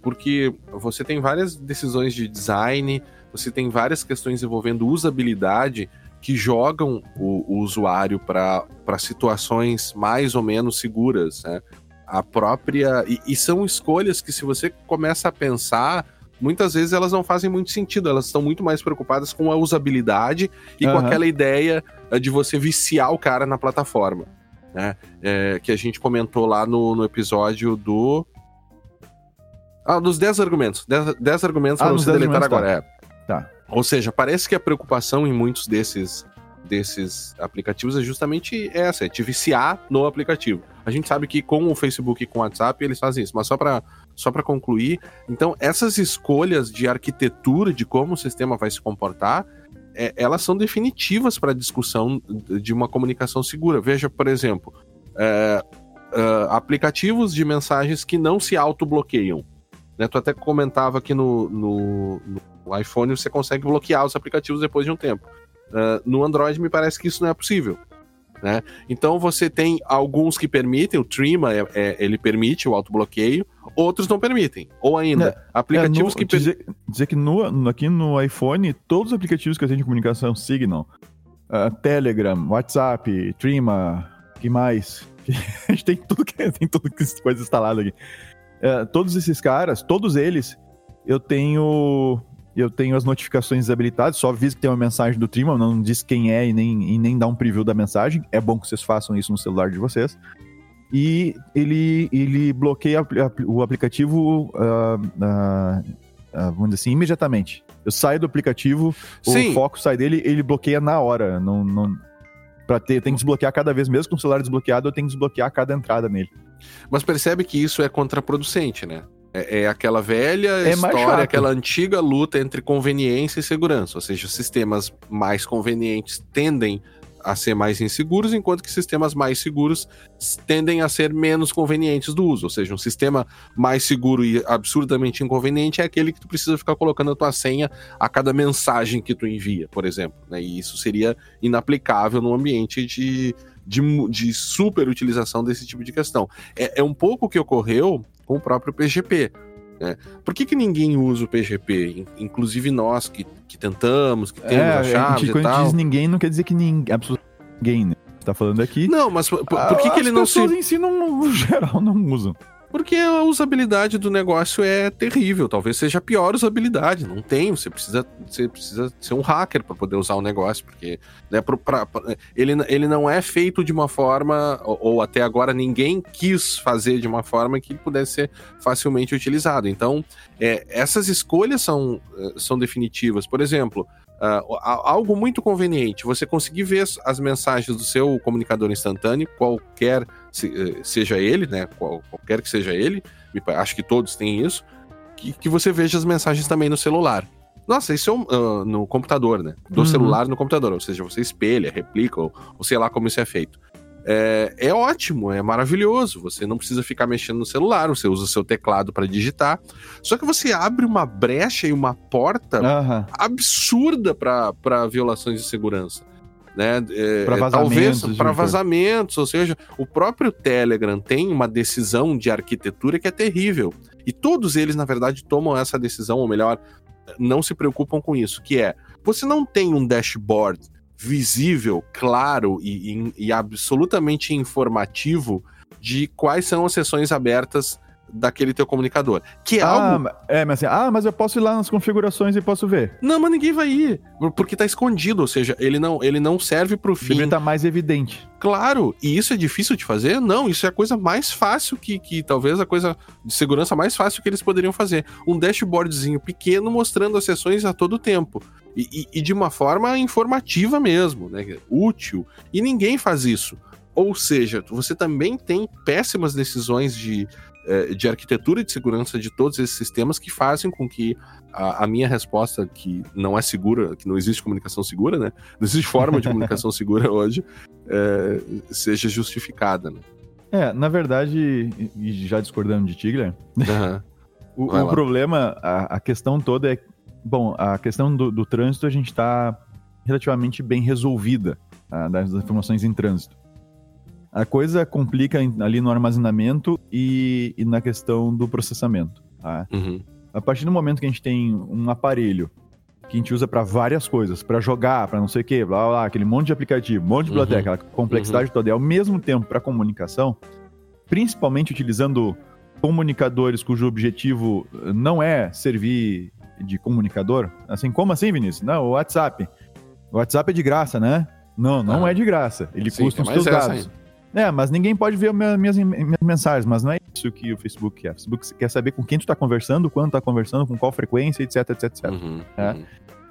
Porque você tem várias decisões de design, você tem várias questões envolvendo usabilidade que jogam o, o usuário para situações mais ou menos seguras, né? A própria. E, e são escolhas que, se você começa a pensar, muitas vezes elas não fazem muito sentido, elas estão muito mais preocupadas com a usabilidade e uhum. com aquela ideia eh, de você viciar o cara na plataforma né? É, que a gente comentou lá no, no episódio do. Ah, dos 10 argumentos. 10 argumentos ah, para você deletar agora. Tá. É. tá. Ou seja, parece que a preocupação em muitos desses, desses aplicativos é justamente essa: é te viciar no aplicativo. A gente sabe que com o Facebook e com o WhatsApp eles fazem isso, mas só para só concluir, então essas escolhas de arquitetura de como o sistema vai se comportar é, elas são definitivas para a discussão de uma comunicação segura. Veja, por exemplo, é, é, aplicativos de mensagens que não se autobloqueiam. Né? Tu até comentava aqui no, no, no, iPhone você consegue bloquear os aplicativos depois de um tempo. É, no Android me parece que isso não é possível. Né? Então você tem alguns que permitem, o Trima é, é, ele permite o autobloqueio, outros não permitem. Ou ainda, é, aplicativos é, no, que. Dizer, dizer que no, aqui no iPhone, todos os aplicativos que a gente de comunicação Signal, uh, Telegram, WhatsApp, Trima, que mais? a gente tem tudo que tem tudo que coisas instaladas aqui. Uh, todos esses caras, todos eles, eu tenho eu tenho as notificações desabilitadas, só aviso que tem uma mensagem do Trima, não diz quem é e nem, e nem dá um preview da mensagem. É bom que vocês façam isso no celular de vocês e ele, ele bloqueia o aplicativo, uh, uh, uh, vamos dizer assim, imediatamente. Eu saio do aplicativo, Sim. o foco sai dele, ele bloqueia na hora. Não, não, pra ter, tem que desbloquear cada vez, mesmo com o celular desbloqueado, eu tenho que desbloquear cada entrada nele. Mas percebe que isso é contraproducente, né? É, é aquela velha é história, aquela antiga luta entre conveniência e segurança. Ou seja, sistemas mais convenientes tendem a ser mais inseguros, enquanto que sistemas mais seguros tendem a ser menos convenientes do uso. Ou seja, um sistema mais seguro e absurdamente inconveniente é aquele que tu precisa ficar colocando a tua senha a cada mensagem que tu envia, por exemplo. Né? E isso seria inaplicável no ambiente de, de, de super utilização desse tipo de questão. É, é um pouco o que ocorreu com o próprio PGP. Né? Por que, que ninguém usa o PGP? Inclusive nós que, que tentamos, que temos é, as chaves gente, e tal. diz ninguém, não quer dizer que ninguém, absolutamente ninguém, né? Você tá falando aqui. Não, mas por, por que, que ele não se... As pessoas em si, no geral, não usam. Porque a usabilidade do negócio é terrível. Talvez seja a pior usabilidade. Não tem. Você precisa, você precisa ser um hacker para poder usar o negócio. Porque né, pra, pra, ele, ele não é feito de uma forma, ou, ou, até agora ninguém quis fazer de uma forma que pudesse ser facilmente utilizado. Então, é, essas escolhas são, eh, são definitivas. Por exemplo, Uh, algo muito conveniente, você conseguir ver as mensagens do seu comunicador instantâneo, qualquer se, eh, seja ele, né? Qual, qualquer que seja ele, acho que todos têm isso, que, que você veja as mensagens também no celular. Nossa, isso é um, uh, no computador, né? Do uhum. celular no computador, ou seja, você espelha, replica, ou, ou sei lá como isso é feito é, é ótimo, é maravilhoso. Você não precisa ficar mexendo no celular, você usa o seu teclado para digitar. Só que você abre uma brecha e uma porta uhum. absurda para violações de segurança. Né? É, Pra é, talvez vazamentos, para tipo. vazamentos, ou seja, o próprio Telegram tem uma decisão de arquitetura que é terrível. E todos eles, na verdade, tomam essa decisão, ou melhor, não se preocupam com isso, que é você não tem um dashboard visível, claro e, e- e absolutamente informativo de quais são as sessões abertas daquele teu comunicador. Que é Ah, algo. é, mas assim, ah, mas eu posso ir lá nas configurações e posso ver. Não, mas ninguém vai ir. Porque tá escondido, ou seja, ele não, ele não serve pro fim. Deveria estar mais evidente. Claro, e isso é difícil de fazer? Não, isso é a coisa mais fácil que, que talvez a coisa de segurança mais fácil que eles poderiam fazer. Um dashboardzinho pequeno mostrando as sessões a todo tempo. E, e- e de uma forma informativa mesmo, né? Útil. E ninguém faz isso. Ou seja, você também tem péssimas decisões de, de arquitetura e de segurança de todos esses sistemas que fazem com que a, a minha resposta, que não é segura, que não existe comunicação segura, né? Não existe forma de comunicação segura hoje, é, seja justificada. Né? É, na verdade, e já discordando de Tigler, Aham. o, o problema, a, a questão toda é. Bom, a questão do, do trânsito a gente está relativamente bem resolvida, tá? das informações em trânsito. A coisa complica ali no armazenamento e, e na questão do processamento. tá? Uhum. A partir do momento que a gente tem um aparelho que a gente usa para várias coisas, para jogar, para não sei o quê, blá, blá, blá, aquele monte de aplicativo, um monte de Uhum. biblioteca, aquela complexidade toda, e ao mesmo tempo para comunicação, principalmente utilizando comunicadores cujo objetivo eh, não é servir de comunicador. Assim, como assim, Vinícius? Não, o WhatsApp. O WhatsApp é de graça, né? Não, não Ah. é de graça. Ele Sim, custa tem os seus dados. É, mas ninguém pode ver minha- minhas, minhas mensagens, mas não é isso que o Facebook quer. O Facebook quer saber com quem tu tá conversando, quando tá conversando, com qual frequência, etc, etc, etc. Uhum. É. Uhum.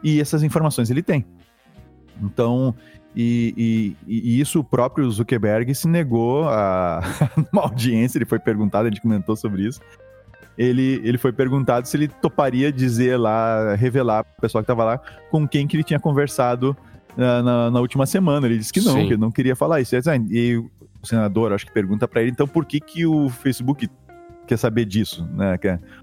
E essas informações ele tem. Então, e, e- e isso o próprio Zuckerberg se negou a numa audiência, ele foi perguntado, a gente comentou sobre isso. Ele, ele foi perguntado se ele toparia dizer lá, revelar pro pessoal que tava lá, com quem que ele tinha conversado na, na- na última semana. Ele disse que não, Sim. que ele não queria falar isso. E o senador, acho que pergunta pra ele, então por que que o Facebook quer saber disso, né?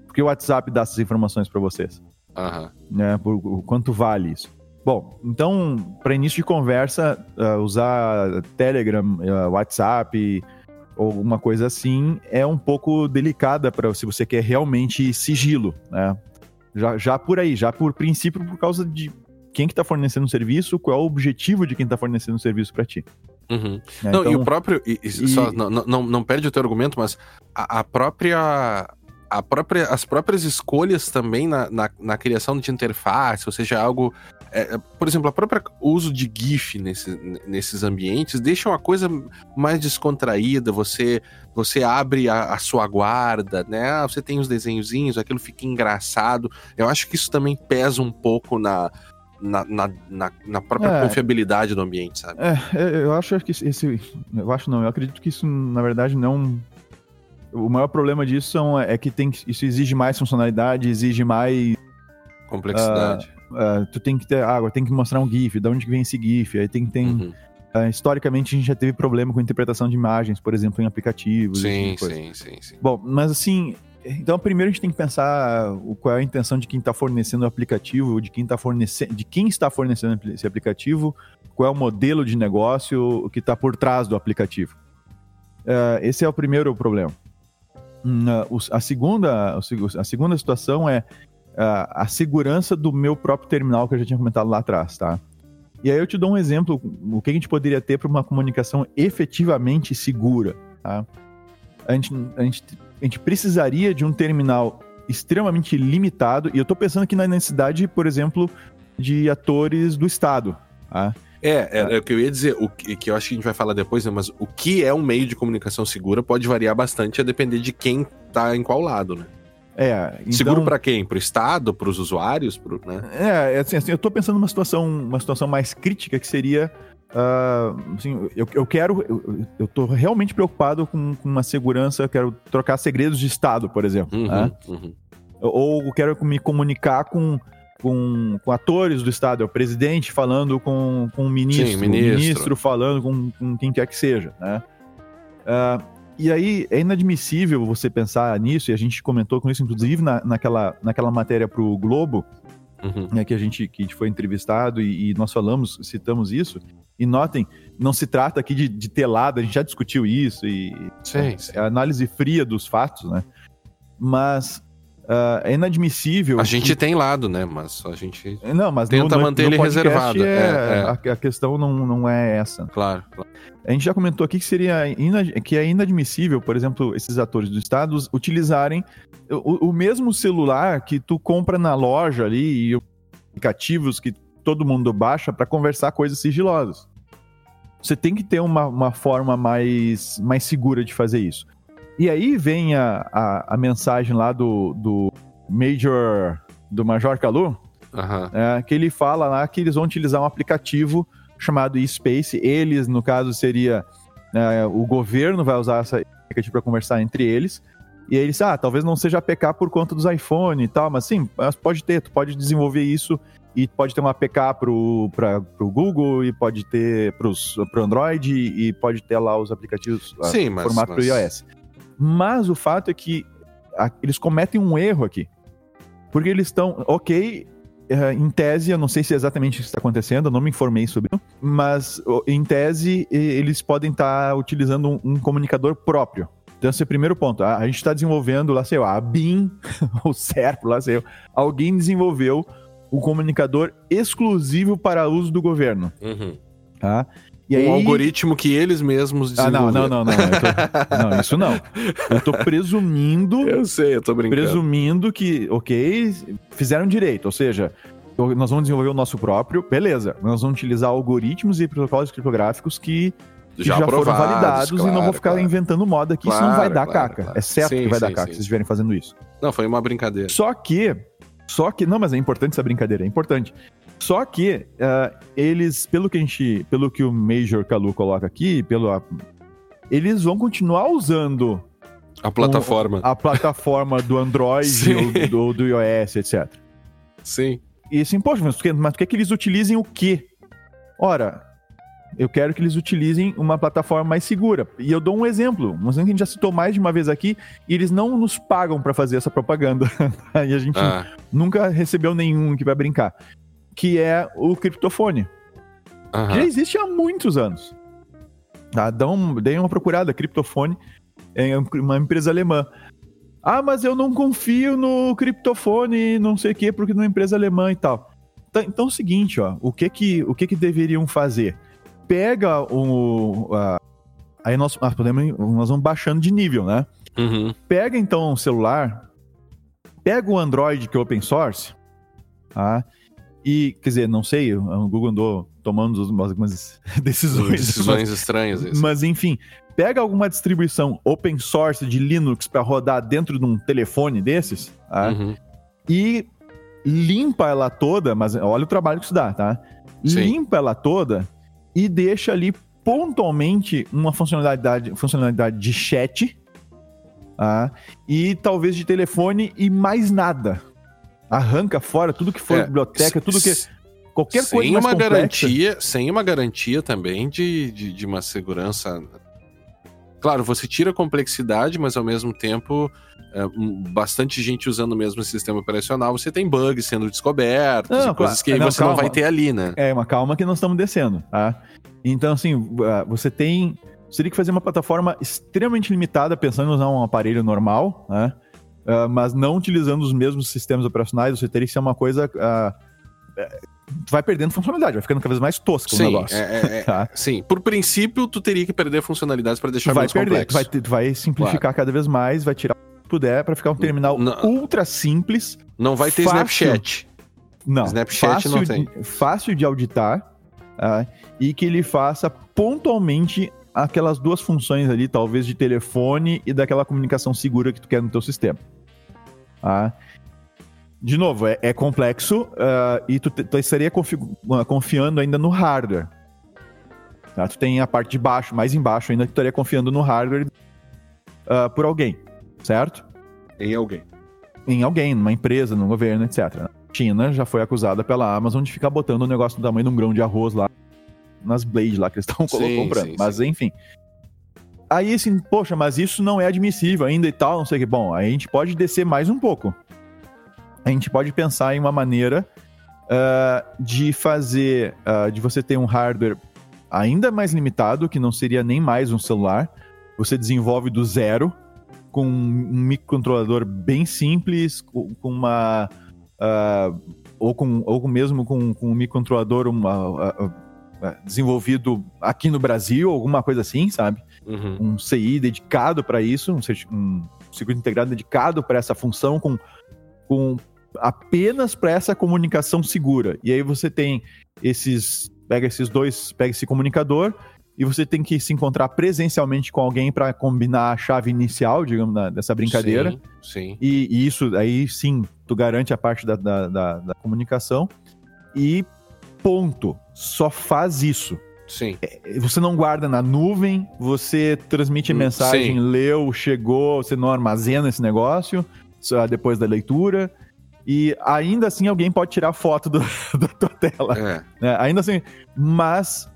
Por que o WhatsApp dá essas informações pra vocês? Aham. né? Por, o quanto vale isso. Bom, então, para início de conversa, ah, usar Telegram, ah, WhatsApp ou alguma coisa assim é um pouco delicada para se você quer realmente sigilo, né? Já, já por aí, já por princípio, por causa de quem que tá fornecendo o serviço, qual é o objetivo de quem tá fornecendo o serviço para ti. Uhum. né? Não, e Então, o próprio. e- e e- só, não, não, não perde o teu argumento, mas a, a própria. A própria, as próprias escolhas também na, na, na criação de interface, ou seja, algo. é, é, por exemplo, a própria uso de GIF nesse, nesses ambientes deixa uma coisa mais descontraída. Você você abre a, a sua guarda, né? Ah, Você tem os desenhozinhos, aquilo fica engraçado. Eu acho que isso também pesa um pouco na, na, na, na, na própria É. confiabilidade do ambiente, sabe? É, é, eu acho que esse. Eu acho não, eu acredito que isso, na verdade, não. O maior problema disso são, é que tem, que- isso exige mais funcionalidade, exige mais. Complexidade. ah, tu tem que ter. Ah, agora tem que mostrar um GIF, de onde que vem esse GIF? Aí tem, tem Uhum. ah, historicamente a gente já teve problema com interpretação de imagens, por exemplo, em aplicativos. tipo Sim, sim, sim, sim. Bom, mas assim, então primeiro a gente tem que pensar qual é a intenção de quem está fornecendo o aplicativo, de quem está fornecendo, de quem está fornecendo esse aplicativo, qual é o modelo de negócio, que está por trás do aplicativo. Eh, esse é o primeiro problema. Os- a segunda, a segunda situação é ah, a segurança do meu próprio terminal que eu já tinha comentado lá atrás, tá? E aí eu te dou um exemplo, o que a gente poderia ter para uma comunicação efetivamente segura, tá? A gente, a gente a gente precisaria de um terminal extremamente limitado, e eu tô pensando aqui na necessidade, por exemplo, de atores do Estado. Tá? É, é, é o que eu ia dizer, o que, que eu acho que a gente vai falar depois, né, mas o que é um meio de comunicação segura pode variar bastante a depender de quem tá em qual lado, né? É, então, Seguro pra quem? Pro Estado, pros usuários, pro, né? É, é assim, assim, eu tô pensando numa situação, uma situação mais crítica que seria. Ah, assim, eu, eu quero. Eu, eu tô realmente preocupado com, com uma segurança, eu quero trocar segredos de Estado, por exemplo. Uhum, né? uhum. ou eu quero me comunicar com, com, com atores do Estado, é o presidente falando com, com o ministro, Sim, o ministro. ministro falando com, com quem quer que seja, né? Ah, e aí é inadmissível você pensar nisso, e a gente comentou com isso, inclusive, na, naquela, naquela matéria para o Globo, Uhum. né, que, a gente, que a gente foi entrevistado e, e nós falamos, citamos isso, E notem, não se trata aqui de, de telada, a gente já discutiu isso e Sim, sim. é análise fria dos fatos, né? Mas ah, é inadmissível. A gente tem lado, né? Mas a gente. que- Não, mas tenta no, no, manter no ele reservado, é- é, é. A, a questão não, não é essa. Claro. claro. A gente já comentou aqui que seria que é inadmissível, por exemplo, esses atores do Estado utilizarem o, o mesmo celular que tu compra na loja ali e aplicativos que todo mundo baixa para conversar coisas sigilosas. Você tem que ter uma, uma forma mais, mais segura de fazer isso. E aí vem a, a, a mensagem lá do, do Major, do Major Kalu, Aham. é, que ele fala lá que eles vão utilizar um aplicativo chamado eSpace. Eles, no caso, seria é, o governo vai usar esse aplicativo para conversar entre eles. E aí eles, ah, talvez não seja APK por conta dos iPhone e tal, mas sim, mas pode ter, tu pode desenvolver isso e pode ter um APK pro, pra, pro Google e pode ter pros, pro Android e pode ter lá os aplicativos Sim, mas. formato mas... pro iOS. Mas o fato é que a- eles cometem um erro aqui. Porque eles estão, ok, eh, em tese, eu não sei se é exatamente isso que está acontecendo, eu não me informei sobre isso, mas o- em tese eles podem estar utilizando um, um comunicador próprio. Então, esse é o primeiro ponto. A, gente está desenvolvendo, lá sei lá, a BIM, o SERP, lá sei eu, alguém desenvolveu um comunicador exclusivo para uso do governo, Uhum. tá? E Um algoritmo que eles mesmos Ah, não, desenvolveram. não, não, não. tô- Não, isso não. Eu tô presumindo Eu sei, eu tô brincando. presumindo que, ok, fizeram direito, ou seja, nós vamos desenvolver o nosso próprio, beleza, nós vamos utilizar algoritmos e protocolos criptográficos que, que já, foram aprovados, validados e não claro, vou ficar claro. inventando moda aqui, isso não Claro, vai dar claro, caca. claro. É certo Sim, que vai dar sim, caca sim, se vocês estiverem fazendo isso. Não, foi uma brincadeira. Só que, só que, não, mas é importante essa brincadeira, é importante. Só que ah, eles, pelo que a gente, pelo que o Major Kalu coloca aqui, pelo eles vão continuar usando A plataforma. a plataforma do Android ou do, do iOS, etc. Sim. E assim, poxa, mas mas tu quer que eles utilizem o quê? Ora, eu quero que eles utilizem uma plataforma mais segura. E eu dou um exemplo, um exemplo que a gente já citou mais de uma vez aqui, e eles não nos pagam para fazer essa propaganda. e a gente Ah, nunca recebeu nenhum aqui para brincar. Que é o criptofone. aham. Já existe há muitos anos. Tá? Dá um, dei uma procurada, criptofone, é uma empresa alemã. Ah, mas eu não confio no criptofone, não sei o quê, porque não é empresa alemã e tal. Tá, Então é o seguinte, ó, o que que, o que que deveriam fazer? Pega o... a- aí nós, nós podemos, nós vamos baixando de nível, né? Uhum. Pega então um celular, pega o Android que é open source, tá? E, quer dizer, não sei, o Google andou tomando umas- algumas decisões. Decisões estranhas. Isso. Mas enfim, pega alguma distribuição open source de Linux para rodar dentro de um telefone desses, tá? Uhum. e limpa ela toda, mas olha o trabalho que isso dá, tá? Sim. Limpa ela toda e deixa ali pontualmente uma funcionalidade, funcionalidade de chat, tá? E talvez de telefone e mais nada. Arranca fora tudo que for É, biblioteca, tudo que qualquer sem coisa mais uma complexa. garantia, sem uma garantia também de, de, de uma segurança. Claro, você tira a complexidade, mas ao mesmo tempo, bastante gente usando o mesmo sistema operacional, você tem bugs sendo descobertos, Não, e coisas claro. que Não, você não calma. vai ter ali, né? É, uma calma que nós estamos descendo, tá? Então, assim, ah, você tem. Você teria que fazer uma plataforma extremamente limitada, pensando em usar um aparelho normal, né? Ah, mas não utilizando os mesmos sistemas operacionais, você teria que ser uma coisa. é, tu vai perdendo funcionalidade, vai ficando cada vez mais tosco o Sim, negócio. é- é- é- Tá? sim. Por princípio, tu teria que perder funcionalidades para deixar vai menos perder, complexo. vai, vai simplificar cada vez mais, vai tirar o puder para ficar um terminal Não. ultra simples. Não vai ter Fácil. Snapchat. Não, Snapchat não de- fácil de auditar tá? e que ele faça pontualmente aquelas duas funções ali, talvez de telefone e daquela comunicação segura que tu quer no teu sistema. tá? De novo, é, é complexo ah, e tu, tu estaria confi- ah, confiando ainda no hardware. tá? Tu tem a parte de baixo, mais embaixo ainda, que tu estaria confiando no hardware ah, por alguém, certo? Em alguém. em alguém, numa empresa, no governo, etc. China já foi acusada pela Amazon de ficar botando o negócio do tamanho de um grão de arroz lá nas blades lá que eles estão Sim, comprando. sim, mas enfim. Aí assim, poxa, mas isso não é admissível ainda e tal, não sei o que. Bom, aí a gente pode descer mais um pouco. A gente pode pensar em uma maneira ah, de fazer, ah, de você ter um hardware ainda mais limitado, que não seria nem mais um celular. Você desenvolve do zero, com um microcontrolador bem simples, com uma. Uh, ou, com, ou mesmo com, com um microcontrolador uma, uh, uh, desenvolvido aqui no Brasil, alguma coisa assim, sabe? Uhum. Um CI dedicado para isso, um, um circuito integrado dedicado para essa função, com, com apenas para essa comunicação segura. E aí você tem esses. Pega esses dois, pega esse comunicador e você tem que se encontrar presencialmente com alguém para combinar a chave inicial, digamos, da, dessa brincadeira. Sim, sim. E, e, isso aí sim, tu garante a parte da, da, da, da comunicação. E ponto. Só faz isso. Sim. É, você não guarda na nuvem, você transmite hum, mensagem, sim. leu, chegou, você não armazena esse negócio depois da leitura. E ainda assim alguém pode tirar foto do, da tua tela. É. Né? Ainda assim, mas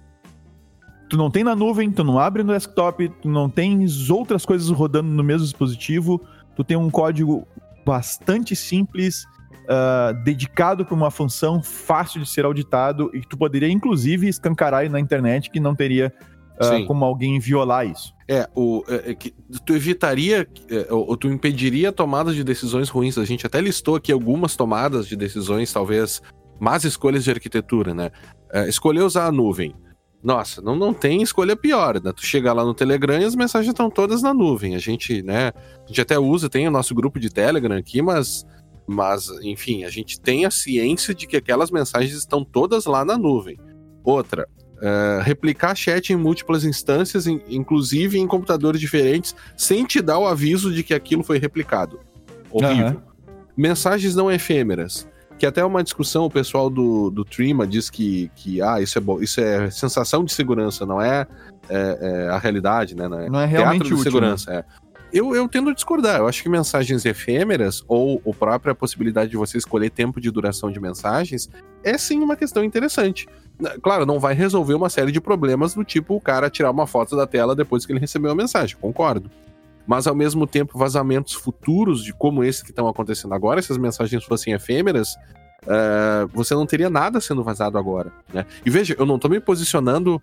tu não tem na nuvem, tu não abre no desktop, tu não tens outras coisas rodando no mesmo dispositivo, tu tem um código bastante simples, uh, dedicado para uma função fácil de ser auditado e que tu poderia inclusive escancarar na internet que não teria uh, como alguém violar isso. É, o, é, é, que tu evitaria, é, ou tu impediria a tomada de decisões ruins. A gente até listou aqui algumas tomadas de decisões, talvez más escolhas de arquitetura, né? É, escolher usar a nuvem. Nossa, não, não tem escolha pior, né? Tu chega lá no Telegram e as mensagens estão todas na nuvem. A gente, né? A gente até usa, tem o nosso grupo de Telegram aqui, mas, mas enfim, a gente tem a ciência de que aquelas mensagens estão todas lá na nuvem. Outra, uh, replicar chat em múltiplas instâncias, in, inclusive em computadores diferentes, sem te dar o aviso de que aquilo foi replicado. Horrível. Uhum. Mensagens não efêmeras que até uma discussão, o pessoal do, do Trima diz que, que ah, isso é bom, isso é sensação de segurança, não é, é, é a realidade, né? Não é, não é realmente de segurança, é. Eu, eu tendo a discordar. Eu acho que mensagens efêmeras, ou a própria possibilidade de você escolher tempo de duração de mensagens, é sim uma questão interessante. Claro, não vai resolver uma série de problemas do tipo o cara tirar uma foto da tela depois que ele recebeu a mensagem, concordo. Mas ao mesmo tempo, vazamentos futuros de como esse que estão acontecendo agora, se as mensagens fossem efêmeras, uh, você não teria nada sendo vazado agora. Né? E veja, eu não estou me posicionando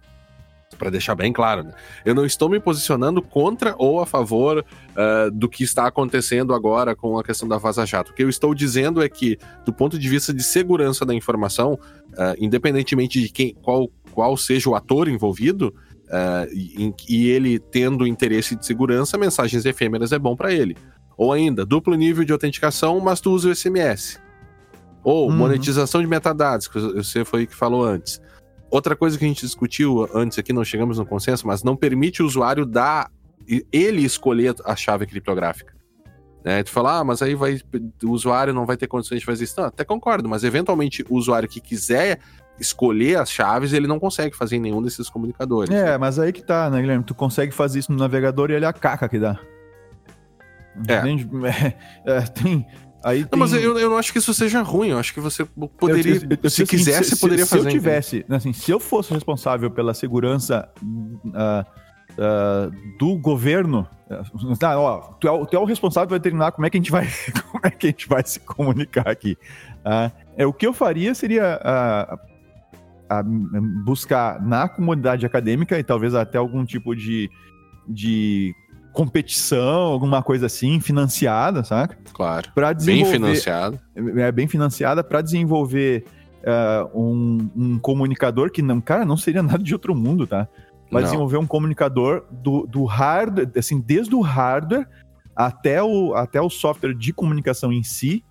para deixar bem claro, né? eu não estou me posicionando contra ou a favor uh, do que está acontecendo agora com a questão da Vaza Jato. O que eu estou dizendo é que, do ponto de vista de segurança da informação, uh, independentemente de quem, qual, qual seja o ator envolvido, uh, e, e, ele tendo interesse de segurança, mensagens efêmeras é bom para ele. Ou ainda, duplo nível de autenticação, mas tu usa o SMS. Ou uhum. monetização de metadados, que você foi que falou antes. Outra coisa que a gente discutiu antes aqui, não chegamos no consenso, mas não permite o usuário dar ele escolher a chave criptográfica. Né? Tu fala, ah, mas aí vai, o usuário não vai ter condições de fazer isso. Não, até concordo, mas eventualmente o usuário que quiser escolher as chaves, ele não consegue fazer em nenhum desses comunicadores. É, né? mas aí que tá, né, Guilherme? Tu consegue fazer isso no navegador e ele é a caca que dá. É. É, é, tem, Aí não, mas eu, eu não acho que isso seja ruim. Eu acho que você poderia, eu, eu, eu, se quisesse, se, poderia se, fazer. Se eu tivesse, assim, se eu fosse responsável pela segurança uh, uh, do governo, tá, ó, tu, é, tu é o responsável para determinar como é que a gente vai, como é que a gente vai se comunicar aqui. Uh, é o que eu faria seria buscar na comunidade acadêmica e talvez até algum tipo de, de competição, alguma coisa assim, financiada, saca? Claro. Pra desenvolver, bem financiada. É, bem financiada para desenvolver uh, um, um, comunicador que, não, cara, não seria nada de outro mundo, tá? Vai desenvolver um comunicador do, do hardware, assim, desde o hardware até o, até o software de comunicação em si,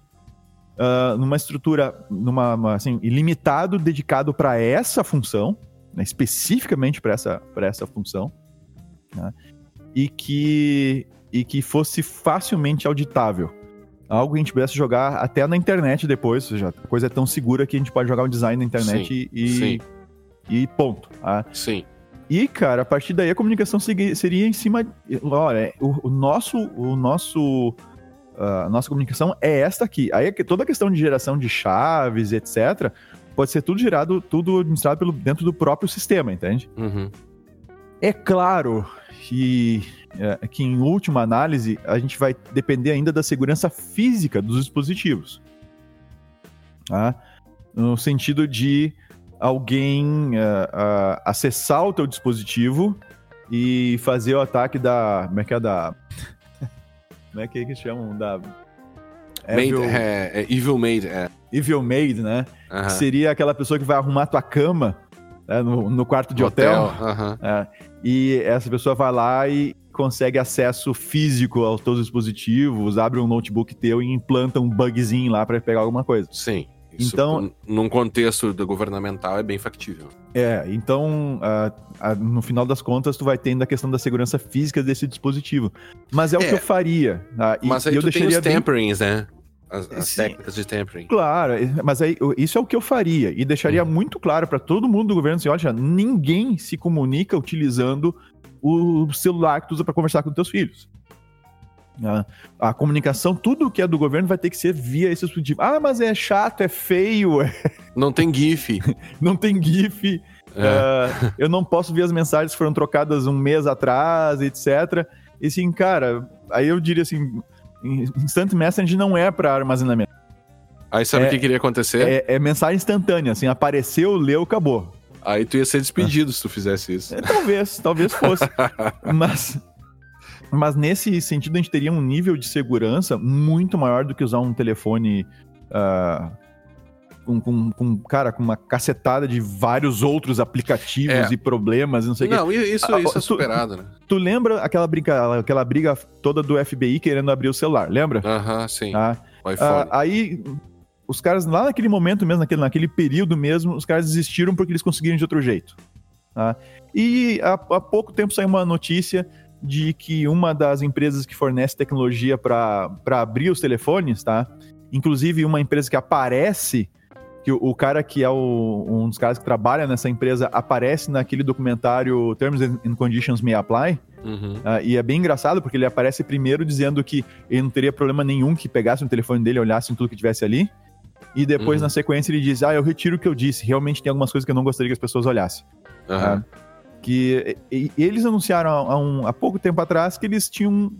uh, numa estrutura, numa, uma, assim, ilimitado, dedicado para essa função, né, especificamente para essa, essa função. Né? e que, e que fosse facilmente auditável. Algo que a gente pudesse jogar até na internet depois, ou seja, a coisa é tão segura que a gente pode jogar um design na internet sim, e, sim. e ponto. Tá? Sim. E, cara, a partir daí a comunicação seria em cima. Olha, o, o nosso. O nosso a nossa comunicação é esta aqui. Aí toda a questão de geração de chaves, etc., pode ser tudo gerado, tudo administrado pelo, dentro do próprio sistema, entende? Uhum. É claro que, é, que, em última análise, a gente vai depender ainda da segurança física dos dispositivos. Tá? No sentido de alguém uh, uh, acessar o teu dispositivo e fazer o ataque da. Como é que é da. Como é que, é que chamam? Da. Evil, made, é, é Evil Made, é. Evil Made, né? Uh -huh. Seria aquela pessoa que vai arrumar tua cama né, no, no, quarto de hotel. hotel. -huh. É, e essa pessoa vai lá e consegue acesso físico aos teus dispositivos, abre um notebook teu e implanta um bugzinho lá para pegar alguma coisa. Sim. Isso, então, num contexto do governamental é bem factível. É, então, no final das contas, tu vai tendo a questão da segurança física desse dispositivo. Mas é, é o que eu faria. Tá? E, mas aí eu tu deixaria tem os temperings, bem... né? As, as técnicas de tempering. Claro, mas aí isso é o que eu faria e deixaria uhum. muito claro para todo mundo do governo assim, olha, ninguém se comunica utilizando o celular que tu usa para conversar com teus filhos. A, a, comunicação, tudo que é do governo vai ter que ser via esse dispositivo. Ah, mas é chato, é feio. É não tem GIF. não tem GIF. É. Uh, eu não posso ver as mensagens que foram trocadas um mês atrás, etc. E assim, cara, aí eu diria assim: Instant Message não é para armazenamento. Aí sabe o é, que queria acontecer? É, é, mensagem instantânea, assim, apareceu, leu, acabou. Aí tu ia ser despedido se tu fizesse isso. É, talvez, talvez fosse. mas, mas nesse sentido, a gente teria um nível de segurança muito maior do que usar um telefone uh, com, com, com, cara, com uma cacetada de vários outros aplicativos é. e problemas e não sei o que. Não, isso, ah, isso é superado, tu, né? Tu lembra aquela briga, aquela briga toda do FBI querendo abrir o celular, lembra? Aham, uh -huh, sim. Ah, aí os caras, lá naquele momento mesmo, naquele, naquele período mesmo, os caras desistiram porque eles conseguiram de outro jeito. Tá? E há, há pouco tempo saiu uma notícia de que uma das empresas que fornece tecnologia para abrir os telefones, tá? Inclusive uma empresa que aparece, que o, o cara que é o, um dos caras que trabalha nessa empresa aparece naquele documentário Terms and Conditions May Apply. Uhum. Uh, e é bem engraçado porque ele aparece primeiro dizendo que ele não teria problema nenhum que pegasse o telefone dele e olhasse em tudo que tivesse ali. E depois, uhum. na sequência, ele diz: Ah, eu retiro o que eu disse. Realmente tem algumas coisas que eu não gostaria que as pessoas olhassem. Uhum. Uh, que eles anunciaram há, um, há pouco tempo atrás que eles tinham.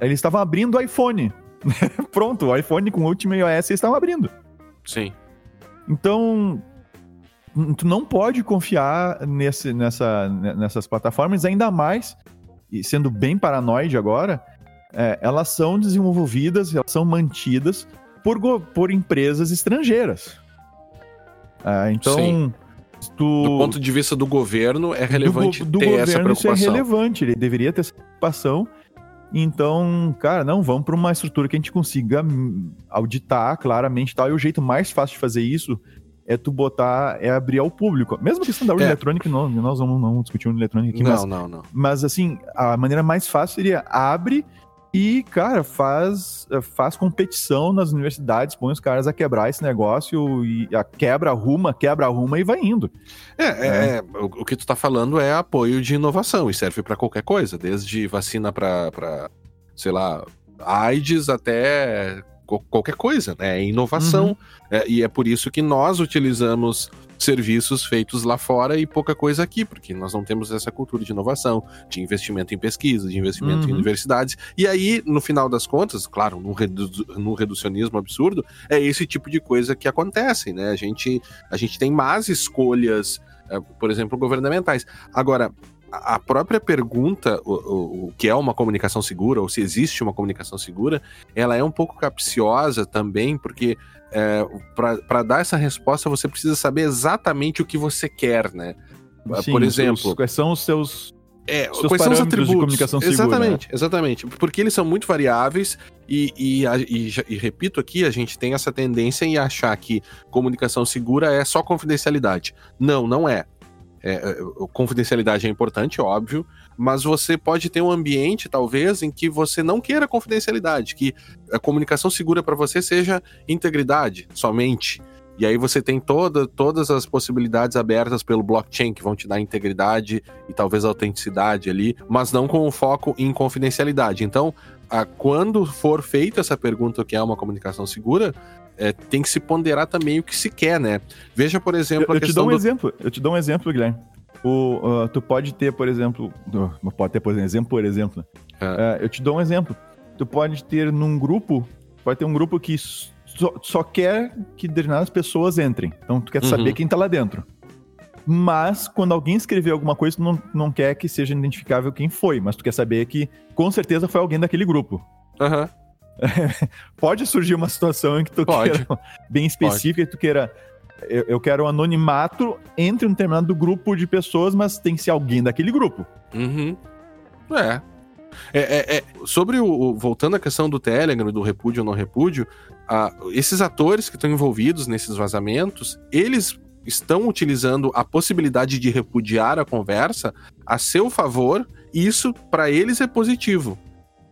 Eles estavam abrindo o iPhone. Pronto, o iPhone com o último iOS eles estavam abrindo. Sim. Então, tu não pode confiar nesse, nessa, nessas plataformas, ainda mais, e sendo bem paranoide agora, é, elas são desenvolvidas, elas são mantidas por, por empresas estrangeiras. É, então, Sim. Tu... Do ponto de vista do governo, é relevante do, do ter governo, essa preocupação. Isso é relevante, ele deveria ter essa preocupação. Então, cara, não, vamos para uma estrutura que a gente consiga auditar claramente tal. E o jeito mais fácil de fazer isso é tu botar, é abrir ao público. Mesmo a questão da urna é. eletrônica, nós, nós vamos não discutir urna eletrônica aqui, não, mas, não, não. mas assim, a maneira mais fácil seria abre e, cara, faz, faz competição nas universidades, põe os caras a quebrar esse negócio e a quebra arruma, quebra arruma e vai indo. É, é, é. é o, o, que tu tá falando é apoio de inovação e serve para qualquer coisa, desde vacina para, sei lá, AIDS até qualquer coisa, né? É inovação. Uhum. É, e é por isso que nós utilizamos serviços feitos lá fora e pouca coisa aqui, porque nós não temos essa cultura de inovação, de investimento em pesquisa, de investimento uhum. em universidades. E aí, no final das contas, claro, num, redu num reducionismo absurdo, é esse tipo de coisa que acontece, né? A gente, a gente tem más escolhas, é, por exemplo, governamentais. Agora, a própria pergunta, o, o, o, que é uma comunicação segura, ou se existe uma comunicação segura, ela é um pouco capciosa também, porque é, para dar essa resposta você precisa saber exatamente o que você quer, né? Sim, Por exemplo. quais são os seus. É, quais são os atributos de comunicação segura? Exatamente, né? exatamente. Porque eles são muito variáveis e, e, e, e, repito aqui, a gente tem essa tendência em achar que comunicação segura é só confidencialidade. Não, não é. É, é, confidencialidade é importante, óbvio, mas você pode ter um ambiente, talvez, em que você não queira confidencialidade, que a comunicação segura para você seja integridade somente. E aí você tem toda, todas as possibilidades abertas pelo blockchain que vão te dar integridade e talvez autenticidade ali, mas não com o foco em confidencialidade. Então, a, quando for feita essa pergunta o que é uma comunicação segura, é, tem que se ponderar também o que se quer, né? Veja, por exemplo, eu, eu te dou um do... exemplo. Eu te dou um exemplo, Guilherme. O, uh, tu pode ter, por exemplo, uh, pode ter, por exemplo, por exemplo. É. Uh, eu te dou um exemplo. Tu pode ter num grupo, pode ter um grupo que só, só quer que determinadas pessoas entrem. Então tu quer uhum. saber quem tá lá dentro. Mas quando alguém escrever alguma coisa, tu não, não quer que seja identificável quem foi, mas tu quer saber que com certeza foi alguém daquele grupo. Aham. Pode surgir uma situação em que tu Pode. queira, bem específica, e tu queira. Eu, eu quero um anonimato entre um determinado grupo de pessoas, mas tem que ser alguém daquele grupo. Uhum. É. É, é, é, Sobre o, Voltando à questão do Telegram, do repúdio ou não repúdio, esses atores que estão envolvidos nesses vazamentos, eles estão utilizando a possibilidade de repudiar a conversa a seu favor, e isso para eles é positivo.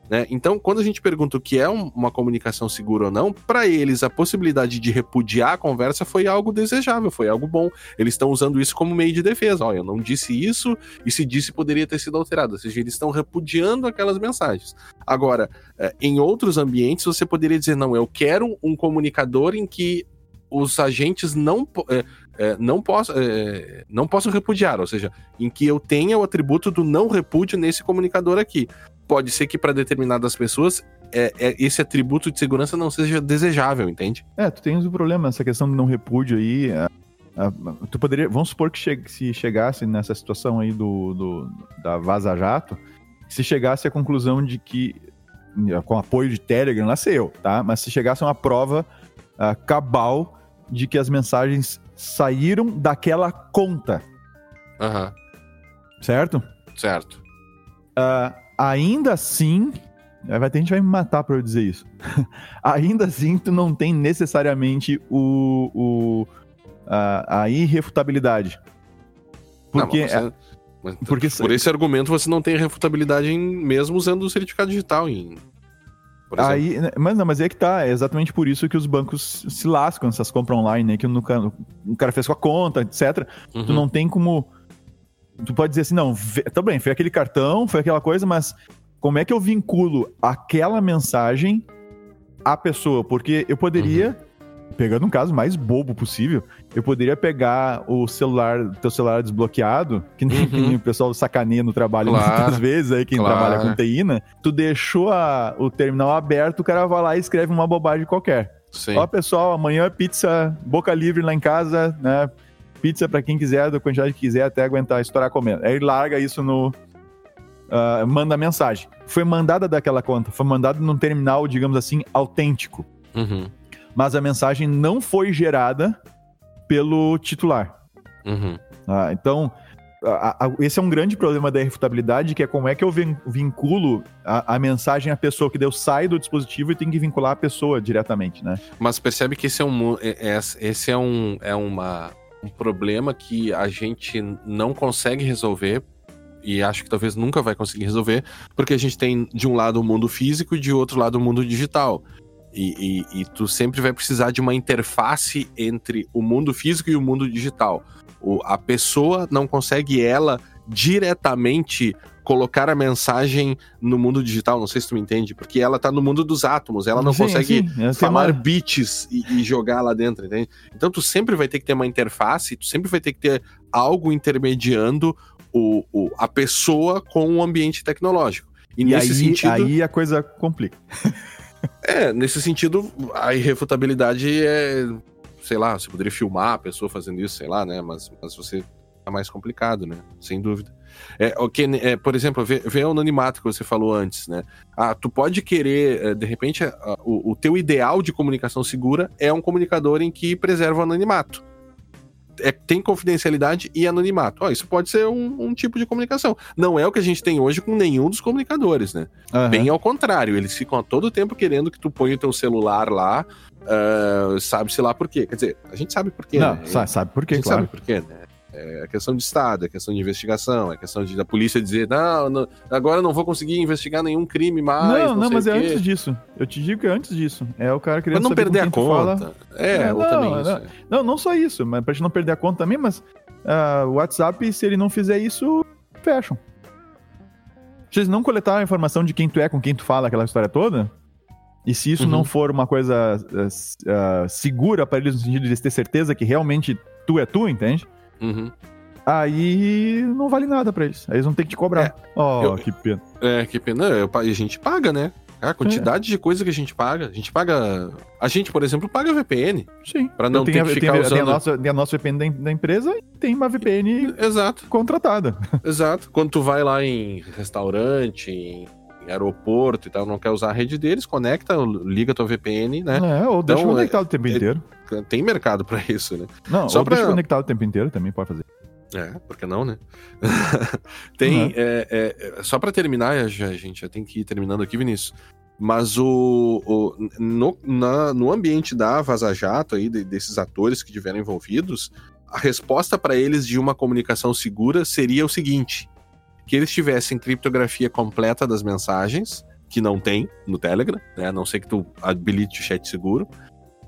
Né? Então, quando a gente pergunta o que é um- uma comunicação segura ou não, para eles a possibilidade de repudiar a conversa foi algo desejável, foi algo bom. Eles estão usando isso como meio de defesa. Ó, eu não disse isso, e se disse poderia ter sido alterado. Ou seja, eles estão repudiando aquelas mensagens. Agora, eh, em outros ambientes, você poderia dizer: não, eu quero um comunicador em que os agentes não, eh, eh, não, possam, eh, não possam repudiar, ou seja, em que eu tenha o atributo do não repúdio nesse comunicador aqui. Pode ser que para determinadas pessoas eh, eh, esse atributo de segurança não seja desejável, entende? É, tu tens o problema, essa questão do não repúdio aí. a- a- tu poderia. Vamos supor que che- se chegasse nessa situação aí do, do- da Vaza Jato, se chegasse à conclusão de que, com apoio de Telegram, lá sei eu, tá? Mas se chegasse a uma prova ah, cabal de que as mensagens saíram daquela conta, Aham, certo? certo. Ah, ainda assim. Vai ter gente vai me matar pra eu dizer isso. ainda assim, tu não tem necessariamente o, o- a, a irrefutabilidade. Porque. Não, mas você- mas porque por esse argumento você não tem refutabilidade em, mesmo usando o certificado digital em. Aí, né, mas não, mas é que tá, é exatamente por isso que os bancos se lascam essas compras online, né? Que no, o cara fez com a conta, etc. Tu Uhum. não tem como. Tu pode dizer assim, não, tá bem, foi aquele cartão, foi aquela coisa, mas como é que eu vinculo aquela mensagem à pessoa? Porque eu poderia, pegando um caso mais bobo possível, eu poderia pegar o celular, teu celular desbloqueado, que nem, Uhum. que nem o pessoal sacaneia no trabalho Claro, muitas vezes, aí quem claro. trabalha com TI, né? Tu deixou a- o terminal aberto, o cara vai lá e escreve uma bobagem qualquer. Sim. Ó, pessoal, amanhã é pizza boca livre lá em casa, né? Pizza pra quem quiser, da quantidade que quiser, até aguentar estourar comendo. Aí larga isso no. ah, manda mensagem. Foi mandada daquela conta, foi mandada num terminal, digamos assim, autêntico. Uhum. Mas a mensagem não foi gerada pelo titular. Uhum. Ah, então, a- a- esse é um grande problema da irrefutabilidade, que é como é que eu vin- vinculo a, a mensagem à pessoa, que deu sai do dispositivo e tem que vincular a pessoa diretamente, né? Mas percebe que esse é um, é- é- esse é um, é uma, um problema que a gente não consegue resolver e acho que talvez nunca vai conseguir resolver, porque a gente tem de um lado o mundo físico e de outro lado o mundo digital. E, e- e tu sempre vai precisar de uma interface entre o mundo físico e o mundo digital. O- a pessoa não consegue, ela, diretamente colocar a mensagem no mundo digital, não sei se tu me entende, porque ela tá no mundo dos átomos, ela não Sim, consegue sim, é falar uma- bits e, e jogar lá dentro, entende? Então tu sempre vai ter que ter uma interface, tu sempre vai ter que ter algo intermediando o, o- a pessoa com o ambiente tecnológico. E, E nesse aí, sentido, aí a coisa complica. é, nesse sentido, a irrefutabilidade é, sei lá, você poderia filmar a pessoa fazendo isso, sei lá, né? Mas, mas você é mais complicado, né? Sem dúvida. É, é, por exemplo, vê, vê o anonimato que você falou antes, né? Ah, tu pode querer, eh, de repente, o, o teu ideal de comunicação segura é um comunicador em que preserva o anonimato. É, tem confidencialidade e anonimato. Ó, isso pode ser um, um tipo de comunicação. Não é o que a gente tem hoje com nenhum dos comunicadores, né? Aham. Bem ao contrário, eles ficam a todo tempo querendo que tu ponha o teu celular lá, ah, sabe-se lá por quê. Quer dizer, a gente sabe por quê, Não, né? sa- sabe por a quê, gente claro. sabe por quê, né? É questão de Estado, é questão de investigação, é questão de, da polícia dizer, não, não, agora eu não vou conseguir investigar nenhum crime mais. não, não, não, mas é antes disso. Eu te digo que é antes disso. É o cara Pra querendo não saber com perder a quem tu fala. conta. É, É, ou não, também não. isso. é. Não, não só isso, mas pra gente não perder a conta também, mas ah, o WhatsApp, se ele não fizer isso, fecham. Se eles não coletaram a informação de quem tu é, com quem tu fala, aquela história toda, e se isso Uhum. não for uma coisa s- ah, segura pra eles no sentido de eles ter certeza que realmente tu é tu, entende? Uhum. Aí não vale nada pra eles. Aí eles vão ter que te cobrar. oh, eu- que pena. É, que pena. Eu, a gente paga, né? A quantidade de coisa que a gente paga. A gente paga. A gente, por exemplo, paga VPN. Sim. Pra não ter tenho que a- ficar tem, a- tem a usando- nossa, tem a nossa VPN da, da empresa e tem uma VPN Exato, contratada. exato. Quando tu vai lá em restaurante, em aeroporto e tal, não quer usar a rede deles, conecta, liga tua VPN, né? É, ou deixa Então, conectado o tempo é- inteiro. Tem mercado pra isso, né? Não, só ou deixa pra- conectado o tempo inteiro também pode fazer. É, por que não, né? tem. Uhum. é, é, é, só pra terminar, já, a gente já tem que ir terminando aqui, Vinícius. Mas o, o- no, na- no ambiente da Vaza Jato aí, de- desses atores que tiveram envolvidos, a resposta para eles de uma comunicação segura seria o seguinte: que eles tivessem criptografia completa das mensagens, que não tem no Telegram, né? A não ser que tu habilite o chat seguro,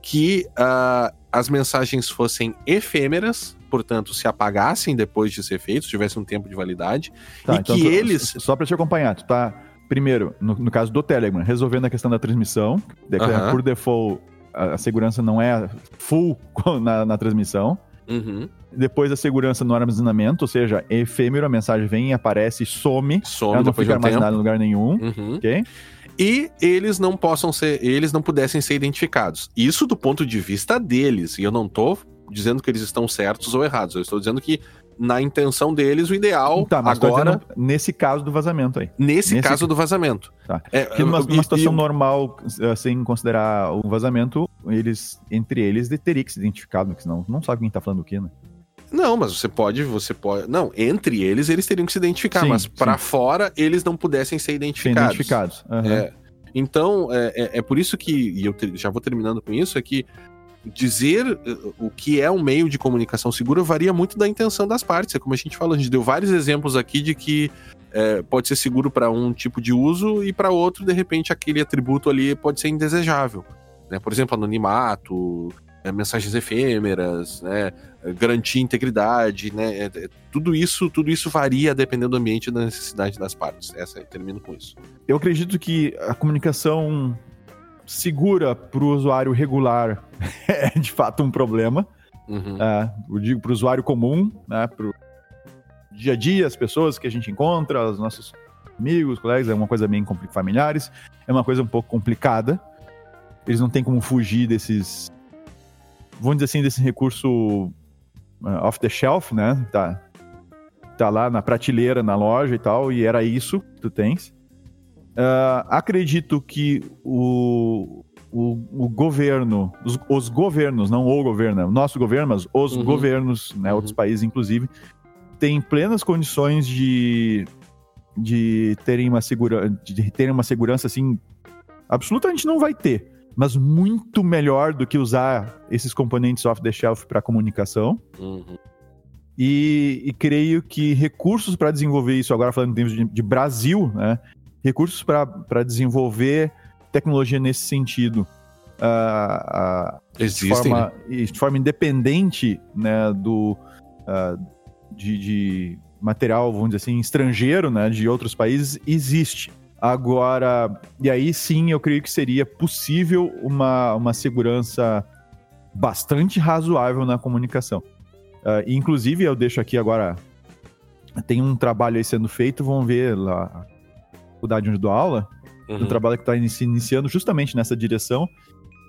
que ah, as mensagens fossem efêmeras, portanto, se apagassem depois de ser feitos, tivesse um tempo de validade, Tá, e então que tu- eles. Só pra te acompanhar, tu tá, primeiro, no, no caso do Telegram, resolvendo a questão da transmissão. de- Aham. Por default, a, a segurança não é full na, na transmissão. Uhum, Depois a segurança no armazenamento, ou seja, é efêmero, a mensagem vem, aparece, some. some ela não um tempo. armazenada em lugar nenhum. Uhum. Ok? E eles não possam ser, eles não pudessem ser identificados. Isso do ponto de vista deles. E eu não tô dizendo que eles estão certos ou errados. Eu estou dizendo que na intenção deles, o ideal Tá, agora, dizendo nesse caso do vazamento aí. nesse, nesse caso do vazamento. Tá. É, Porque numa, numa situação e- normal, eh, sem considerar o vazamento, eles, entre eles, teria que se identificar, porque senão não sabe quem tá falando o quê, né? Não, mas você pode, você pode. Não, entre eles eles teriam que se identificar, Sim, mas sim. fora eles não pudessem ser identificados. identificados. Aham. É. Então, é, é- é por isso que, e eu te- já vou terminando com isso, é que dizer uh, o que é um meio de comunicação segura varia muito da intenção das partes. É como a gente falou, a gente deu vários exemplos aqui de que é, pode ser seguro para um tipo de uso e para outro, de repente, aquele atributo ali pode ser indesejável. Né? Por exemplo, anonimato, é, mensagens efêmeras, né? garantir integridade, né? É, é, tudo isso, tudo isso varia dependendo do ambiente e da necessidade das partes. Essa, eu termino com isso. Eu acredito que a comunicação segura para o usuário regular é de fato um problema. Uhum. É, eu digo para o usuário comum, né, para o dia a dia, as pessoas que a gente encontra, os nossos amigos, colegas, é uma coisa bem familiares, é uma coisa um pouco complicada. Eles não têm como fugir desses, vamos dizer assim, desse recurso uh, off the shelf, né? Tá, tá lá na prateleira, na loja e tal, e era isso que tu tens. Ah, acredito que o, o, o governo, os, os governos, não o governo, o nosso governo, mas os Uhum. governos, né, Uhum. outros países inclusive, têm plenas condições de, de terem uma segura, de terem uma segurança assim, absolutamente não vai ter, mas muito melhor do que usar esses componentes off the shelf para comunicação. Uhum. E, e creio que recursos para desenvolver isso, agora falando em termos de, de Brasil, né? Recursos para desenvolver tecnologia nesse sentido ah, de, Existem. forma, e de forma independente né, do, ah, de, de material, vamos dizer assim, estrangeiro, né, de outros países, existe. Agora, e aí sim eu creio que seria possível uma, uma segurança bastante razoável na comunicação. Inclusive, eu deixo aqui agora. Tem um trabalho aí sendo feito, vão ver lá a faculdade onde eu dou aula. Uhum. Um trabalho que está se iniciando justamente nessa direção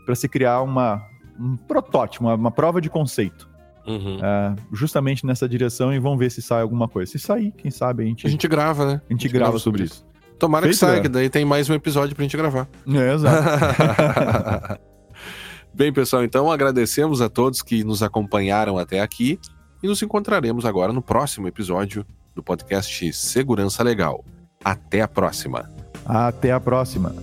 para se criar uma, um protótipo, uma, uma prova de conceito. Uhum. ah, justamente nessa direção e vão ver se sai alguma coisa. Se sair, quem sabe a gente, A gente grava, né? a gente grava sobre isso. Tomara que Feito, saia, né? que daí tem mais um episódio pra gente gravar. É, exato. Bem, pessoal, então agradecemos a todos que nos acompanharam até aqui e nos encontraremos agora no próximo episódio do podcast Segurança Legal. Até a próxima. Até a próxima.